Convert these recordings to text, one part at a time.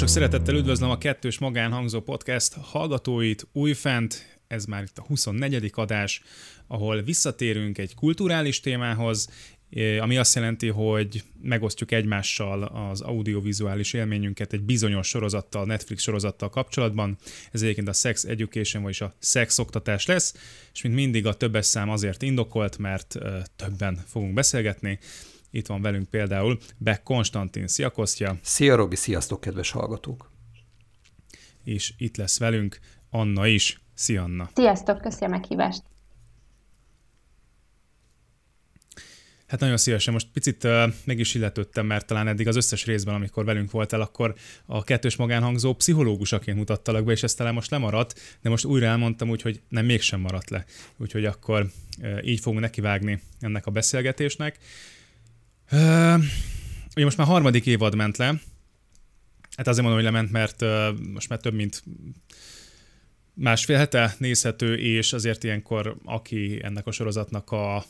Sok szeretettel üdvözlöm a Kettős Magánhangzó Podcast hallgatóit újfent, ez már itt a 24. adás, ahol visszatérünk egy kulturális témához, eh, ami azt jelenti, hogy megosztjuk egymással az audiovizuális élményünket egy bizonyos sorozattal, Netflix sorozattal kapcsolatban. Ez egyébként a Sex Education, vagyis a szex oktatás lesz, és mint mindig a többes szám azért indokolt, mert eh, többen fogunk beszélgetni. Itt van velünk például Beck Konstantin. Szia Kostya! Szia Robi, sziasztok kedves hallgatók! És itt lesz velünk Anna is. Szia Anna! Sziasztok, köszönöm a meghívást! Hát nagyon szívesen. Most picit uh, meg is illetődtem, mert talán eddig az összes részben, amikor velünk voltál, akkor a kettős magánhangzó pszichológusaként mutattalak be, és ez talán most lemaradt, de most újra elmondtam, úgyhogy nem mégsem maradt le. Úgyhogy akkor uh, így fogunk nekivágni ennek a beszélgetésnek. Uh, ugye most már harmadik évad ment le. Hát azért mondom, hogy lement, mert most már több mint másfél hete nézhető, és azért ilyenkor, aki ennek a sorozatnak a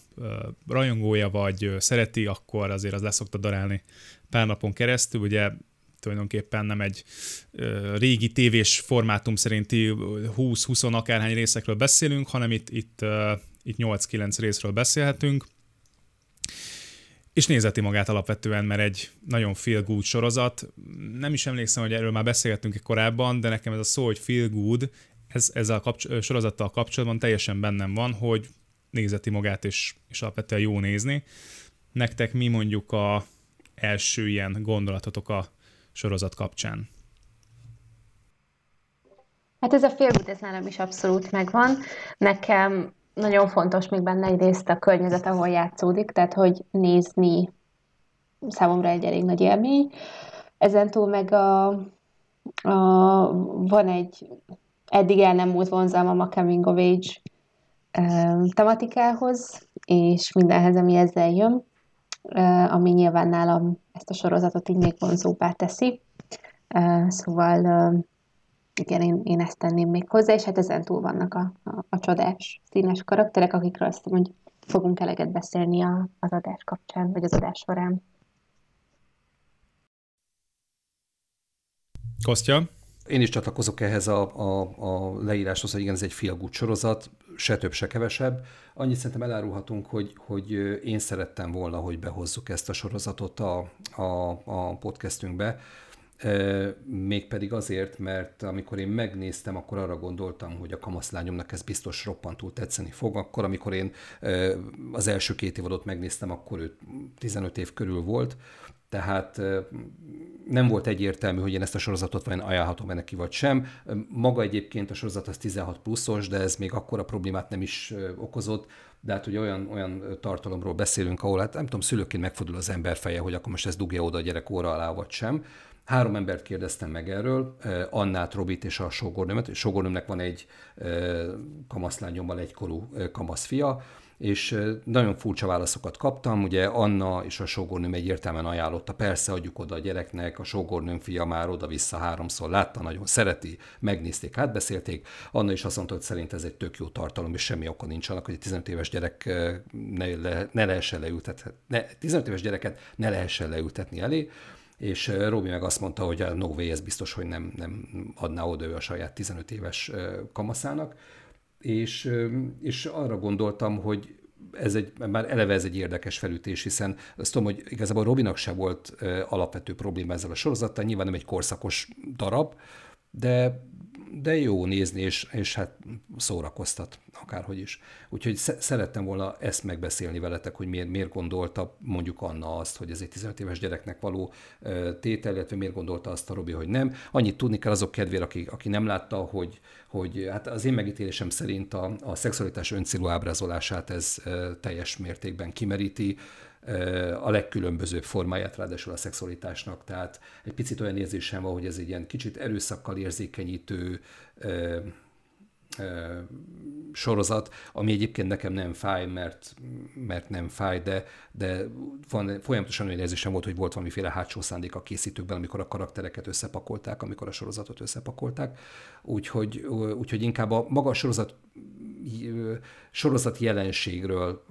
rajongója vagy szereti, akkor azért az leszokta darálni pár napon keresztül. Ugye tulajdonképpen nem egy régi tévés formátum szerinti 20-20 akárhány részekről beszélünk, hanem itt, itt, itt 8-9 részről beszélhetünk és nézeti magát alapvetően, mert egy nagyon feel good sorozat. Nem is emlékszem, hogy erről már beszélgettünk korábban, de nekem ez a szó, hogy feel good, ez, ezzel a kapcs- sorozattal kapcsolatban teljesen bennem van, hogy nézeti magát, és, és alapvetően jó nézni. Nektek mi mondjuk a első ilyen gondolatotok a sorozat kapcsán? Hát ez a feel good, ez nálam is abszolút megvan. Nekem nagyon fontos még benne egyrészt a környezet, ahol játszódik, tehát hogy nézni számomra egy elég nagy élmény. Ezentúl meg a, a, van egy eddig el nem múlt vonzalmam a coming of age tematikához, és mindenhez, ami ezzel jön, ami nyilván nálam ezt a sorozatot így még vonzóbbá teszi. Szóval igen, én, én ezt tenném még hozzá, és hát ezen túl vannak a, a, a csodás, színes karakterek, akikről azt hogy fogunk eleget beszélni a, az adás kapcsán, vagy az adás során. Kostya? Én is csatlakozok ehhez a, a, a leíráshoz, hogy igen, ez egy good sorozat, se több, se kevesebb. Annyit szerintem elárulhatunk, hogy, hogy én szerettem volna, hogy behozzuk ezt a sorozatot a, a, a podcastünkbe, Mégpedig azért, mert amikor én megnéztem, akkor arra gondoltam, hogy a kamaszlányomnak ez biztos roppantul tetszeni fog. Akkor, amikor én az első két évadot megnéztem, akkor ő 15 év körül volt, tehát nem volt egyértelmű, hogy én ezt a sorozatot vajon ajánlhatom-e neki, vagy sem. Maga egyébként a sorozat az 16 pluszos, de ez még akkora problémát nem is okozott, de hát ugye olyan, olyan tartalomról beszélünk, ahol hát nem tudom, szülőként megfordul az ember feje, hogy akkor most ez dugja oda a gyerek óra alá, vagy sem. Három embert kérdeztem meg erről, Annát, Robit és a sógornőmet. Sógornőmnek van egy kamaszlányommal egykorú kamaszfia, és nagyon furcsa válaszokat kaptam. Ugye Anna és a sógornőm egyértelműen ajánlotta, persze adjuk oda a gyereknek, a sógornőm fia már oda-vissza háromszor látta, nagyon szereti, megnézték, átbeszélték. Anna is azt mondta, hogy szerint ez egy tök jó tartalom, és semmi oka nincs annak, hogy egy 15 éves gyerek ne, le, ne lehessen leültetni, ne, 15 éves gyereket ne lehessen leültetni elé és Robi meg azt mondta, hogy a No Way ez biztos, hogy nem, nem adná oda ő a saját 15 éves kamaszának, és, és arra gondoltam, hogy ez egy, már eleve ez egy érdekes felütés, hiszen azt tudom, hogy igazából Robinak se volt alapvető probléma ezzel a sorozattal, nyilván nem egy korszakos darab, de de jó nézni, és, és hát szórakoztat, akárhogy is. Úgyhogy szerettem volna ezt megbeszélni veletek, hogy miért, miért gondolta mondjuk Anna azt, hogy ez egy 15 éves gyereknek való tétel, illetve miért gondolta azt a Robi, hogy nem. Annyit tudni kell azok kedvére, aki, aki nem látta, hogy, hogy hát az én megítélésem szerint a, a szexualitás öncélú ábrázolását ez teljes mértékben kimeríti, a legkülönbözőbb formáját ráadásul a szexualitásnak, tehát egy picit olyan érzésem van, hogy ez egy ilyen kicsit erőszakkal érzékenyítő sorozat, ami egyébként nekem nem fáj, mert, mert nem fáj, de, de van, folyamatosan olyan érzésem volt, hogy volt valamiféle hátsó szándék a készítőkben, amikor a karaktereket összepakolták, amikor a sorozatot összepakolták. Úgyhogy, úgyhogy inkább a maga a sorozat sorozat jelenségről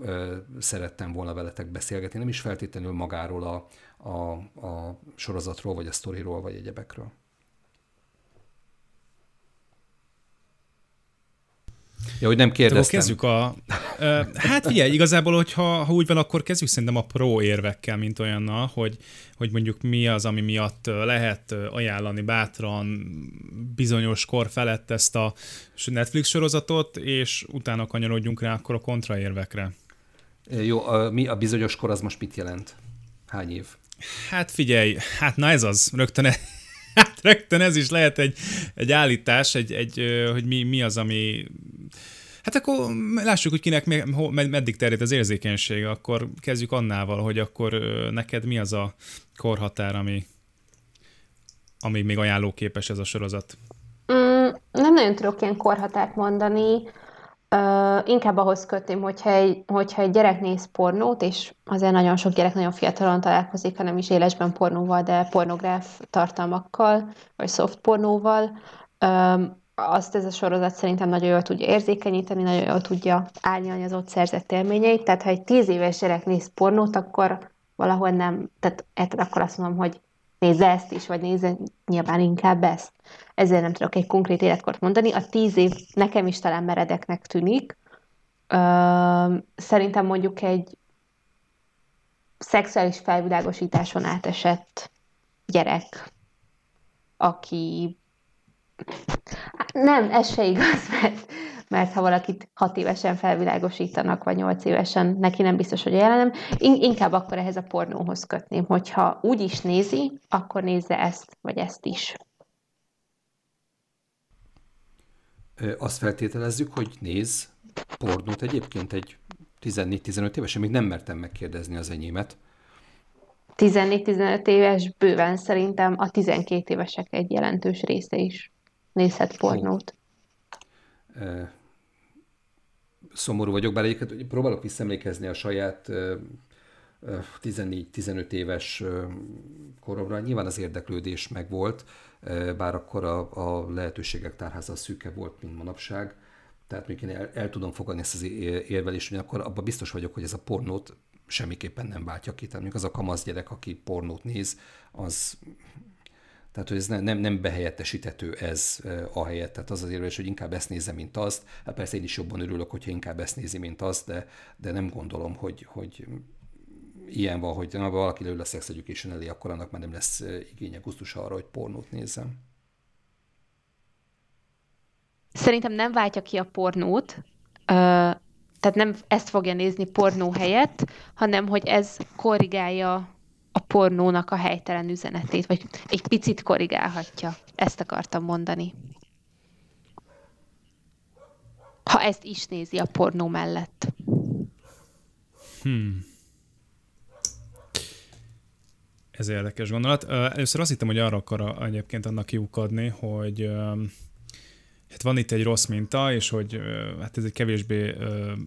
szerettem volna veletek beszélgetni, nem is feltétlenül magáról a, a, a sorozatról, vagy a sztoriról, vagy egyebekről. Ja, hogy nem kérdeztem. Akkor kezdjük a... Hát figyelj, igazából, hogyha ha úgy van, akkor kezdjük szerintem a pro érvekkel, mint olyannal, hogy, hogy mondjuk mi az, ami miatt lehet ajánlani bátran bizonyos kor felett ezt a Netflix sorozatot, és utána kanyarodjunk rá akkor a kontraérvekre. Jó, a, mi a bizonyos kor az most mit jelent? Hány év? Hát figyelj, hát na ez az, rögtön, e, hát rögtön ez is lehet egy, egy állítás, egy, egy, hogy mi, mi az, ami Hát akkor lássuk, hogy kinek meddig terjed az érzékenysége, akkor kezdjük annával, hogy akkor neked mi az a korhatár, ami, ami még ajánlóképes ez a sorozat? Mm, nem nagyon tudok ilyen korhatárt mondani. Uh, inkább ahhoz kötném, hogyha egy, hogyha egy gyerek néz pornót, és azért nagyon sok gyerek nagyon fiatalon találkozik, hanem is élesben pornóval, de pornográf tartalmakkal, vagy soft pornóval, um, azt ez a sorozat szerintem nagyon jól tudja érzékenyíteni, nagyon jól tudja árnyalni az ott szerzett élményeit. Tehát ha egy tíz éves gyerek néz pornót, akkor valahol nem, tehát akkor azt mondom, hogy nézze ezt is, vagy nézze nyilván inkább ezt. Ezzel nem tudok egy konkrét életkort mondani. A tíz év nekem is talán meredeknek tűnik. Szerintem mondjuk egy szexuális felvilágosításon átesett gyerek, aki nem, ez se igaz, mert, mert ha valakit hat évesen felvilágosítanak, vagy nyolc évesen, neki nem biztos, hogy jelenem. Inkább akkor ehhez a pornóhoz kötném, hogyha úgy is nézi, akkor nézze ezt, vagy ezt is. Azt feltételezzük, hogy néz pornót egyébként egy 14-15 évesen, még nem mertem megkérdezni az enyémet. 14-15 éves bőven szerintem a 12 évesek egy jelentős része is nézhet pornót. Szomorú vagyok, bár egyébként próbálok visszaemlékezni a saját 14-15 éves koromra. Nyilván az érdeklődés megvolt, bár akkor a, a lehetőségek tárháza szűke volt, mint manapság. Tehát még én el, el tudom fogadni ezt az érvelést, akkor abban biztos vagyok, hogy ez a pornót semmiképpen nem váltja ki. Tehát az a kamasz gyerek, aki pornót néz, az tehát, hogy ez nem, nem behelyettesíthető ez a helyet. Tehát az az érvelés, hogy inkább ezt nézze, mint azt. Hát persze én is jobban örülök, hogyha inkább ezt nézi, mint azt, de, de nem gondolom, hogy, hogy ilyen van, hogy ha valaki leül a Sex Education elé, akkor annak már nem lesz igénye, gusztus arra, hogy pornót nézzem. Szerintem nem váltja ki a pornót, tehát nem ezt fogja nézni pornó helyett, hanem hogy ez korrigálja a pornónak a helytelen üzenetét, vagy egy picit korrigálhatja. Ezt akartam mondani. Ha ezt is nézi a pornó mellett. Hmm. Ez érdekes gondolat. Először azt hittem, hogy arra akar egyébként annak kiukadni, hogy hát van itt egy rossz minta, és hogy hát ez egy kevésbé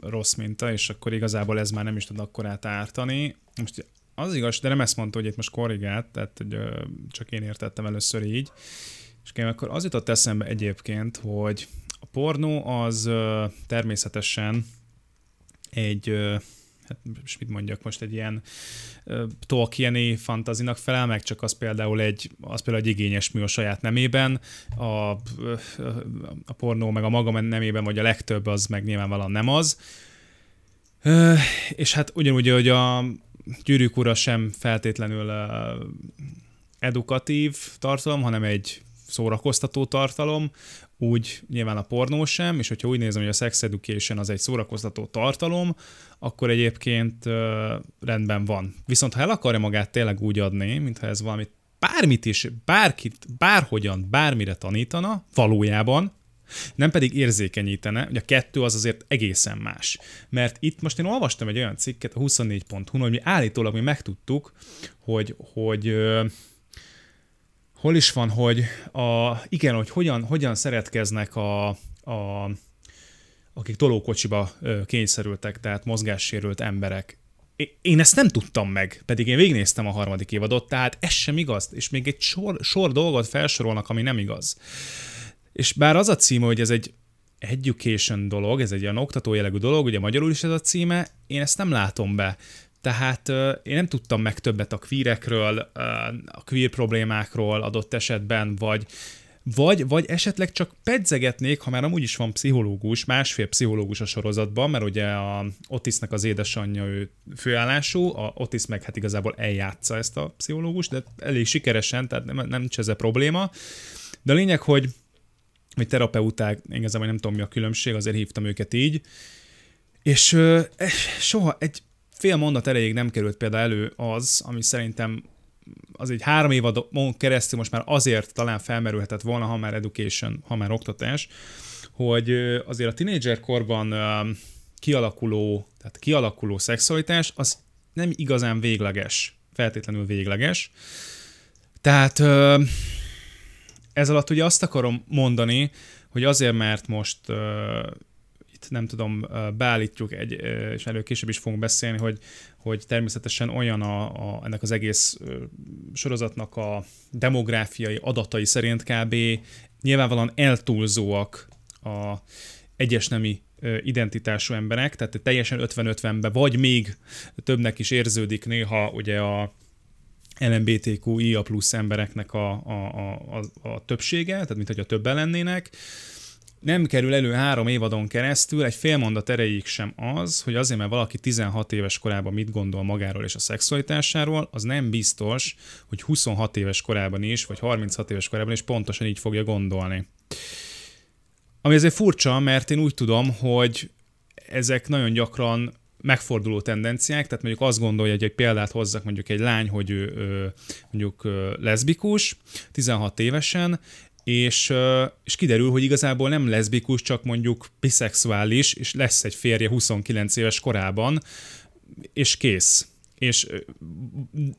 rossz minta, és akkor igazából ez már nem is tud akkorát ártani. Most az igaz, de nem ezt mondta, hogy itt most korrigált, tehát hogy, csak én értettem először így. És kérem, akkor az jutott eszembe egyébként, hogy a pornó az természetesen egy hát és mit mondjak most, egy ilyen Tolkieni fantazinak felel meg, csak az például egy, az például egy igényes mű a saját nemében, a, a pornó meg a maga nemében, vagy a legtöbb az meg nyilvánvalóan nem az. És hát ugyanúgy, hogy a, gyűrűk ura sem feltétlenül edukatív tartalom, hanem egy szórakoztató tartalom, úgy nyilván a pornó sem, és hogyha úgy nézem, hogy a Sex Education az egy szórakoztató tartalom, akkor egyébként rendben van. Viszont ha el akarja magát tényleg úgy adni, mintha ez valamit bármit is, bárkit, bárhogyan, bármire tanítana, valójában, nem pedig érzékenyítene, hogy a kettő az azért egészen más. Mert itt most én olvastam egy olyan cikket a 24.hu, hogy mi állítólag mi megtudtuk, hogy, hogy hol is van, hogy a, igen, hogy hogyan, hogyan szeretkeznek a, a akik tolókocsiba kényszerültek, tehát mozgássérült emberek. Én ezt nem tudtam meg, pedig én végignéztem a harmadik évadot, tehát ez sem igaz, és még egy sor, sor dolgot felsorolnak, ami nem igaz. És bár az a címe, hogy ez egy education dolog, ez egy olyan oktató jellegű dolog, ugye magyarul is ez a címe, én ezt nem látom be. Tehát uh, én nem tudtam meg többet a queerekről, a queer problémákról adott esetben, vagy vagy, vagy esetleg csak pedzegetnék, ha már amúgy is van pszichológus, másfél pszichológus a sorozatban, mert ugye a Otisnak az édesanyja ő főállású, a Otis meg hát igazából eljátsza ezt a pszichológus, de elég sikeresen, tehát nem, nem nincs a probléma. De a lényeg, hogy hogy terapeuták, igazából nem tudom mi a különbség, azért hívtam őket így, és ö, soha egy fél mondat erejéig nem került például elő az, ami szerintem az egy három évadon keresztül most már azért talán felmerülhetett volna, ha már education, ha már oktatás, hogy azért a tínédzser korban kialakuló, tehát kialakuló szexualitás az nem igazán végleges, feltétlenül végleges. Tehát ez alatt ugye azt akarom mondani, hogy azért, mert most itt nem tudom, beállítjuk egy, és erről később is fogunk beszélni, hogy, hogy természetesen olyan a, a, ennek az egész sorozatnak a demográfiai adatai szerint kb. nyilvánvalóan eltúlzóak a egyes nemi identitású emberek, tehát teljesen 50-50-be, vagy még többnek is érződik néha ugye a LMBTQIA plusz embereknek a, a, a, a, a többsége, tehát mint hogy a többen lennének, nem kerül elő három évadon keresztül egy fél mondat erejéig sem az, hogy azért, mert valaki 16 éves korában mit gondol magáról és a szexualitásáról, az nem biztos, hogy 26 éves korában is, vagy 36 éves korában is pontosan így fogja gondolni. Ami azért furcsa, mert én úgy tudom, hogy ezek nagyon gyakran megforduló tendenciák, tehát mondjuk azt gondolja, hogy egy példát hozzak, mondjuk egy lány, hogy ő, mondjuk leszbikus, 16 évesen, és, és kiderül, hogy igazából nem leszbikus, csak mondjuk biszexuális, és lesz egy férje 29 éves korában, és kész. És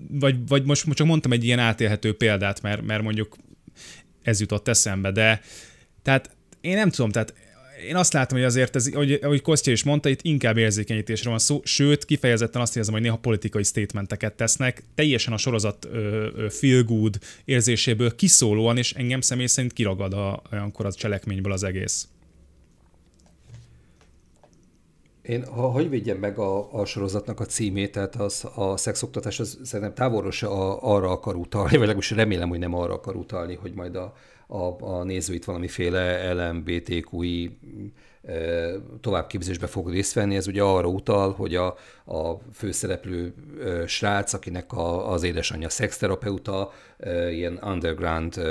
vagy, vagy most csak mondtam egy ilyen átélhető példát, mert, mert mondjuk ez jutott eszembe, de tehát én nem tudom, tehát én azt látom, hogy azért, ez, ahogy, ahogy Kostya is mondta, itt inkább érzékenyítésre van szó, sőt, kifejezetten azt érzem, hogy néha politikai statementeket tesznek, teljesen a sorozat ö, feel good érzéséből kiszólóan, és engem személy szerint kiragad a, olyankor a cselekményből az egész. Én, ha hogy védjem meg a, a sorozatnak a címét, tehát az, a szexoktatás az szerintem távolról se a, arra akar utalni, vagy legalábbis remélem, hogy nem arra akar utalni, hogy majd a, a, a néző itt valamiféle LMBTQI továbbképzésbe fog részt venni. Ez ugye arra utal, hogy a, a főszereplő srác, akinek a, az édesanyja szexterapeuta, ilyen underground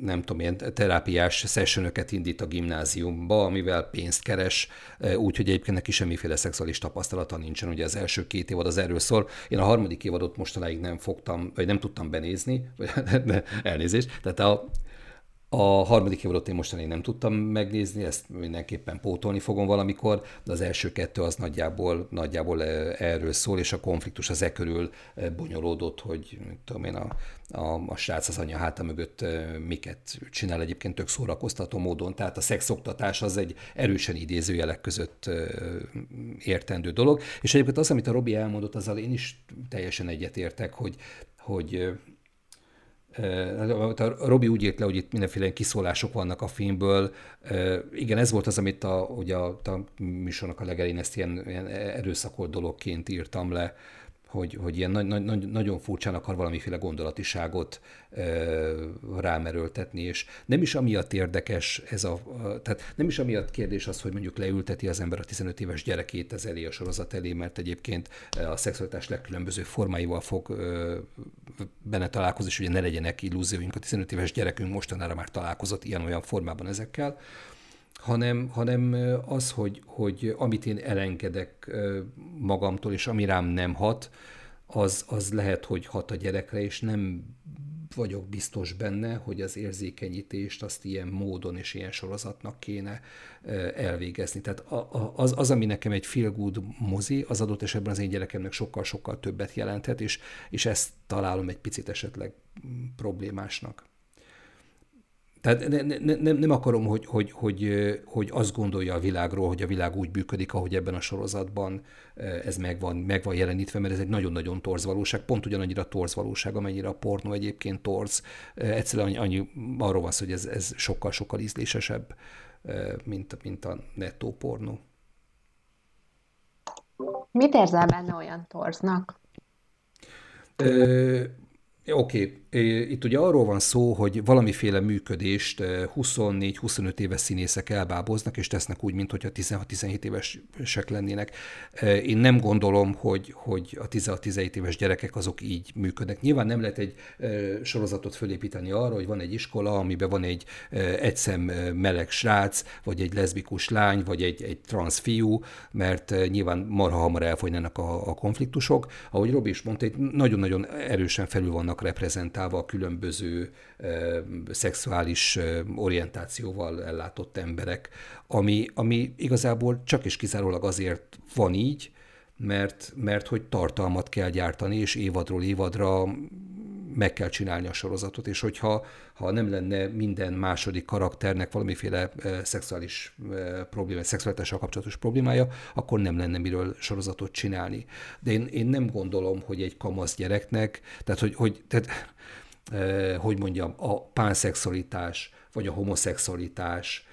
nem tudom, ilyen terápiás sessionöket indít a gimnáziumba, amivel pénzt keres, úgyhogy egyébként neki semmiféle szexuális tapasztalata nincsen. Ugye az első két évad az erről szól. Én a harmadik évadot mostanáig nem fogtam, vagy nem tudtam benézni, vagy elnézést. Tehát a, a harmadik évadot én mostanáig nem tudtam megnézni, ezt mindenképpen pótolni fogom valamikor, de az első kettő az nagyjából, nagyjából erről szól, és a konfliktus az e körül bonyolódott, hogy tudom én, a, a, a srác az anya háta mögött miket csinál egyébként tök szórakoztató módon. Tehát a szexoktatás az egy erősen idézőjelek között értendő dolog. És egyébként az, amit a Robi elmondott, azzal én is teljesen egyetértek, hogy, hogy a Robi úgy írt le, hogy itt mindenféle kiszólások vannak a filmből. Igen, ez volt az, amit a, ugye a, a műsornak a legelén ezt ilyen, ilyen erőszakolt dologként írtam le, hogy, hogy ilyen nagy, nagy, nagyon furcsán akar valamiféle gondolatiságot ö, rámerőltetni, és nem is amiatt érdekes ez a, tehát nem is amiatt kérdés az, hogy mondjuk leülteti az ember a 15 éves gyerekét az elé, a sorozat elé, mert egyébként a szexualitás legkülönböző formáival fog ö, benne találkozni, és ugye ne legyenek illúzióink, a 15 éves gyerekünk mostanára már találkozott ilyen-olyan formában ezekkel, hanem, hanem az, hogy, hogy amit én elengedek magamtól, és ami rám nem hat, az, az lehet, hogy hat a gyerekre, és nem vagyok biztos benne, hogy az érzékenyítést azt ilyen módon és ilyen sorozatnak kéne elvégezni. Tehát az, az ami nekem egy feel good mozi, az adott esetben az én gyerekemnek sokkal-sokkal többet jelenthet, és, és ezt találom egy picit esetleg problémásnak. Tehát ne, ne, ne, nem akarom, hogy, hogy, hogy, hogy azt gondolja a világról, hogy a világ úgy működik, ahogy ebben a sorozatban ez meg van, meg van jelenítve, mert ez egy nagyon-nagyon torz valóság, pont ugyanannyira torz valóság, amennyire a pornó egyébként torz. Egyszerűen annyi, annyi arról van hogy ez, ez sokkal-sokkal ízlésesebb, mint, mint a nettó pornó. Mit érzel benne olyan torznak? Ö, Oké, okay. itt ugye arról van szó, hogy valamiféle működést 24-25 éves színészek elbáboznak, és tesznek úgy, mintha 16-17 évesek lennének. Én nem gondolom, hogy, hogy a 16-17 éves gyerekek azok így működnek. Nyilván nem lehet egy sorozatot fölépíteni arra, hogy van egy iskola, amiben van egy egyszem meleg srác, vagy egy leszbikus lány, vagy egy, egy transz fiú, mert nyilván marha hamar elfogynának a, a konfliktusok. Ahogy Robi is mondta, itt nagyon-nagyon erősen felül vannak vannak reprezentálva a különböző e, szexuális e, orientációval ellátott emberek, ami, ami igazából csak és kizárólag azért van így, mert, mert hogy tartalmat kell gyártani, és évadról évadra meg kell csinálni a sorozatot, és hogyha ha nem lenne minden második karakternek valamiféle szexuális probléma, szexualitással kapcsolatos problémája, akkor nem lenne miről sorozatot csinálni. De én, én nem gondolom, hogy egy kamasz gyereknek, tehát hogy, hogy tehát, hogy mondjam, a pánszexualitás, vagy a homoszexualitás,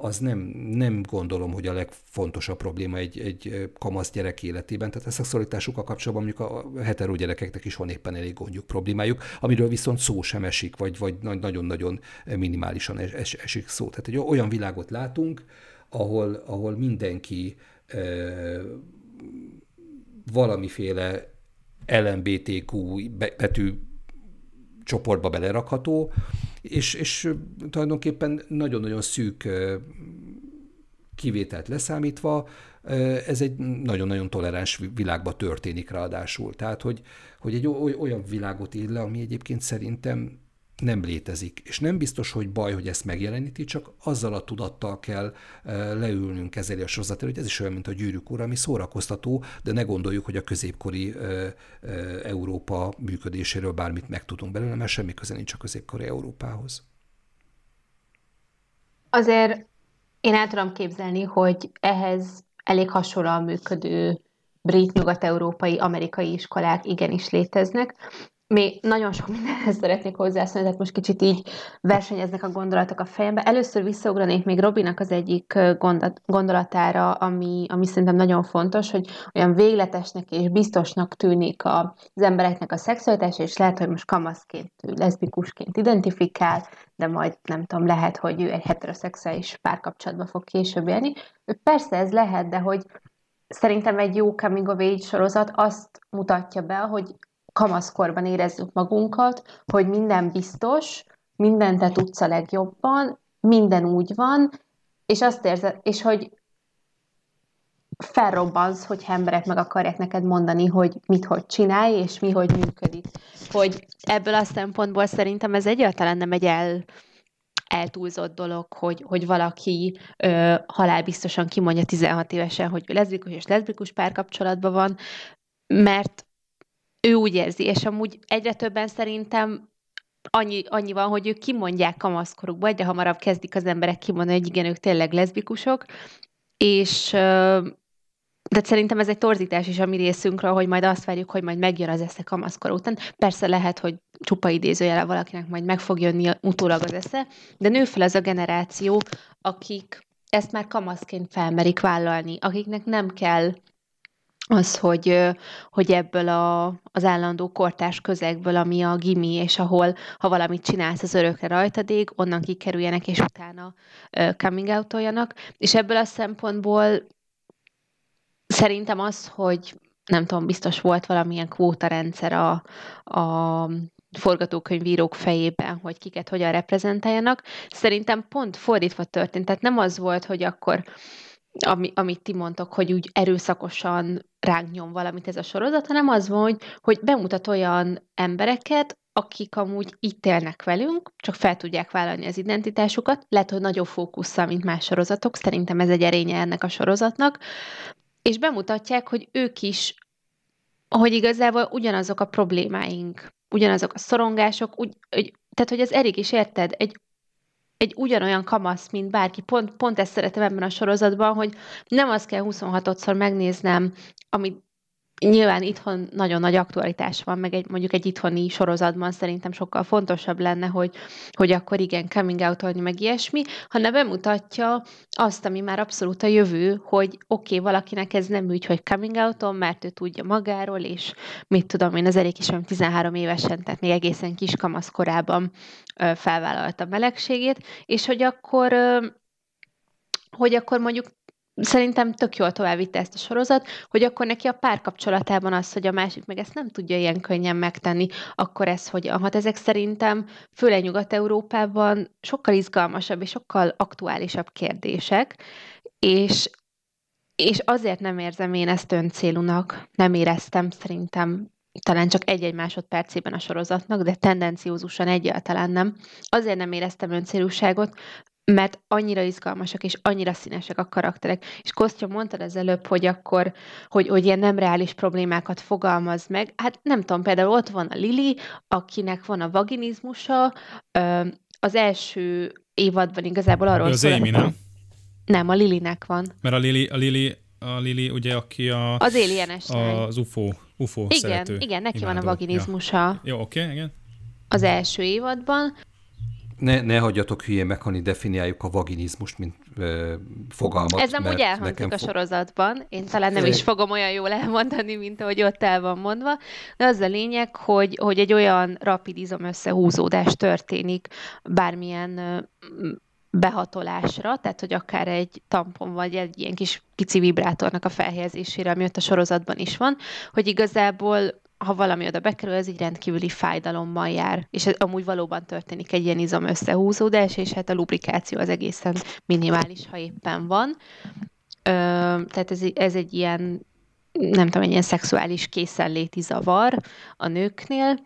az nem, nem gondolom, hogy a legfontosabb probléma egy, egy kamasz gyerek életében. Tehát a szexualitásukkal kapcsolatban mondjuk a hetero gyerekeknek is van éppen elég gondjuk, problémájuk, amiről viszont szó sem esik, vagy, vagy nagyon-nagyon minimálisan es, esik szó. Tehát egy olyan világot látunk, ahol, ahol mindenki e, valamiféle LMBTQ betű csoportba belerakható, és, és tulajdonképpen nagyon-nagyon szűk kivételt leszámítva, ez egy nagyon-nagyon toleráns világba történik ráadásul. Tehát, hogy, hogy egy olyan világot ír le, ami egyébként szerintem nem létezik. És nem biztos, hogy baj, hogy ezt megjeleníti, csak azzal a tudattal kell eh, leülnünk kezelni a sorozat hogy ez is olyan, mint a gyűrűk ura, ami szórakoztató, de ne gondoljuk, hogy a középkori e, e, Európa működéséről bármit megtudunk belőle, mert semmi köze nincs a középkori Európához. Azért én el tudom képzelni, hogy ehhez elég hasonlóan működő brit, nyugat-európai, amerikai iskolák igenis léteznek, még nagyon sok mindenhez szeretnék hozzászólni, tehát most kicsit így versenyeznek a gondolatok a fejembe. Először visszaugranék még Robinak az egyik gondolatára, ami, ami szerintem nagyon fontos, hogy olyan végletesnek és biztosnak tűnik az embereknek a szexualitás, és lehet, hogy most kamaszként, leszbikusként identifikál, de majd nem tudom, lehet, hogy ő egy heteroszexuális párkapcsolatba fog később élni. Persze ez lehet, de hogy szerintem egy jó coming of age sorozat azt mutatja be, hogy kamaszkorban érezzük magunkat, hogy minden biztos, mindent te tudsz a legjobban, minden úgy van, és azt érzed, és hogy felrobbansz, hogy emberek meg akarják neked mondani, hogy mit hogy csinálj, és mi hogy működik. Hogy ebből a szempontból szerintem ez egyáltalán nem egy el, eltúlzott dolog, hogy, hogy valaki ö, halálbiztosan kimondja 16 évesen, hogy leszbikus és leszbikus párkapcsolatban van, mert ő úgy érzi, és amúgy egyre többen szerintem annyi, annyi van, hogy ők kimondják kamaszkorukba, egyre hamarabb kezdik az emberek kimondani, hogy igen, ők tényleg leszbikusok, és de szerintem ez egy torzítás is a mi részünkről, hogy majd azt várjuk, hogy majd megjön az esze kamaszkor után. Persze lehet, hogy csupa idézőjele valakinek majd meg fog jönni utólag az esze, de nő fel az a generáció, akik ezt már kamaszként felmerik vállalni, akiknek nem kell az, hogy, hogy ebből a, az állandó kortás közegből, ami a gimi, és ahol ha valamit csinálsz, az örökre rajtad onnan kikerüljenek, és utána coming out És ebből a szempontból szerintem az, hogy nem tudom, biztos volt valamilyen kvótarendszer a, a forgatókönyvírók fejében, hogy kiket hogyan reprezentáljanak. Szerintem pont fordítva történt. Tehát nem az volt, hogy akkor ami, amit ti mondtok, hogy úgy erőszakosan ránk nyom valamit ez a sorozat, hanem az van, hogy, hogy bemutat olyan embereket, akik amúgy itt élnek velünk, csak fel tudják vállalni az identitásukat, lehet, hogy nagyobb fókusszal, mint más sorozatok, szerintem ez egy erénye ennek a sorozatnak, és bemutatják, hogy ők is, hogy igazából ugyanazok a problémáink, ugyanazok a szorongások, úgy, hogy, tehát, hogy az Erik is érted, egy egy ugyanolyan kamasz, mint bárki. Pont, pont ezt szeretem ebben a sorozatban, hogy nem azt kell 26-szor megnéznem, amit nyilván itthon nagyon nagy aktualitás van, meg egy, mondjuk egy itthoni sorozatban szerintem sokkal fontosabb lenne, hogy, hogy akkor igen, coming out meg ilyesmi, hanem bemutatja azt, ami már abszolút a jövő, hogy oké, okay, valakinek ez nem úgy, hogy coming out mert ő tudja magáról, és mit tudom én, az elég is 13 évesen, tehát még egészen kiskamasz korában felvállalta melegségét, és hogy akkor hogy akkor mondjuk szerintem tök jól továbbvitte ezt a sorozat, hogy akkor neki a párkapcsolatában az, hogy a másik meg ezt nem tudja ilyen könnyen megtenni, akkor ez hogy hát ezek szerintem főleg Nyugat-Európában sokkal izgalmasabb és sokkal aktuálisabb kérdések, és, és azért nem érzem én ezt öncélúnak, nem éreztem szerintem talán csak egy-egy másodpercében a sorozatnak, de tendenciózusan egyáltalán nem. Azért nem éreztem öncélúságot, mert annyira izgalmasak és annyira színesek a karakterek. És Kostya mondtad az előbb, hogy akkor, hogy, hogy ilyen nem reális problémákat fogalmaz meg. Hát nem tudom, például ott van a Lili, akinek van a vaginizmusa, az első évadban igazából arról az szól. Az Amy, nem? Nem, a Lilinek van. Mert a Lili, a Lili, a Lili ugye, aki a... Az alienes Az UFO, UFO Igen, szerető. igen, neki imádó. van a vaginizmusa. Ja. Jó, oké, okay, igen. Az első évadban, ne, ne hagyjatok hülye meghani, definiáljuk a vaginizmust, mint ö, fogalmat. Ez amúgy elhangzik a sorozatban. Én talán nem is fogom olyan jól elmondani, mint ahogy ott el van mondva. De az a lényeg, hogy, hogy egy olyan rapid izom összehúzódás történik bármilyen behatolásra, tehát hogy akár egy tampon vagy egy ilyen kis pici vibrátornak a felhelyezésére, ami ott a sorozatban is van, hogy igazából ha valami oda bekerül, ez így rendkívüli fájdalommal jár. És ez amúgy valóban történik egy ilyen izom összehúzódás, és hát a lubrikáció az egészen minimális, ha éppen van. Ö, tehát ez, ez egy ilyen, nem tudom, egy ilyen szexuális készenléti zavar a nőknél,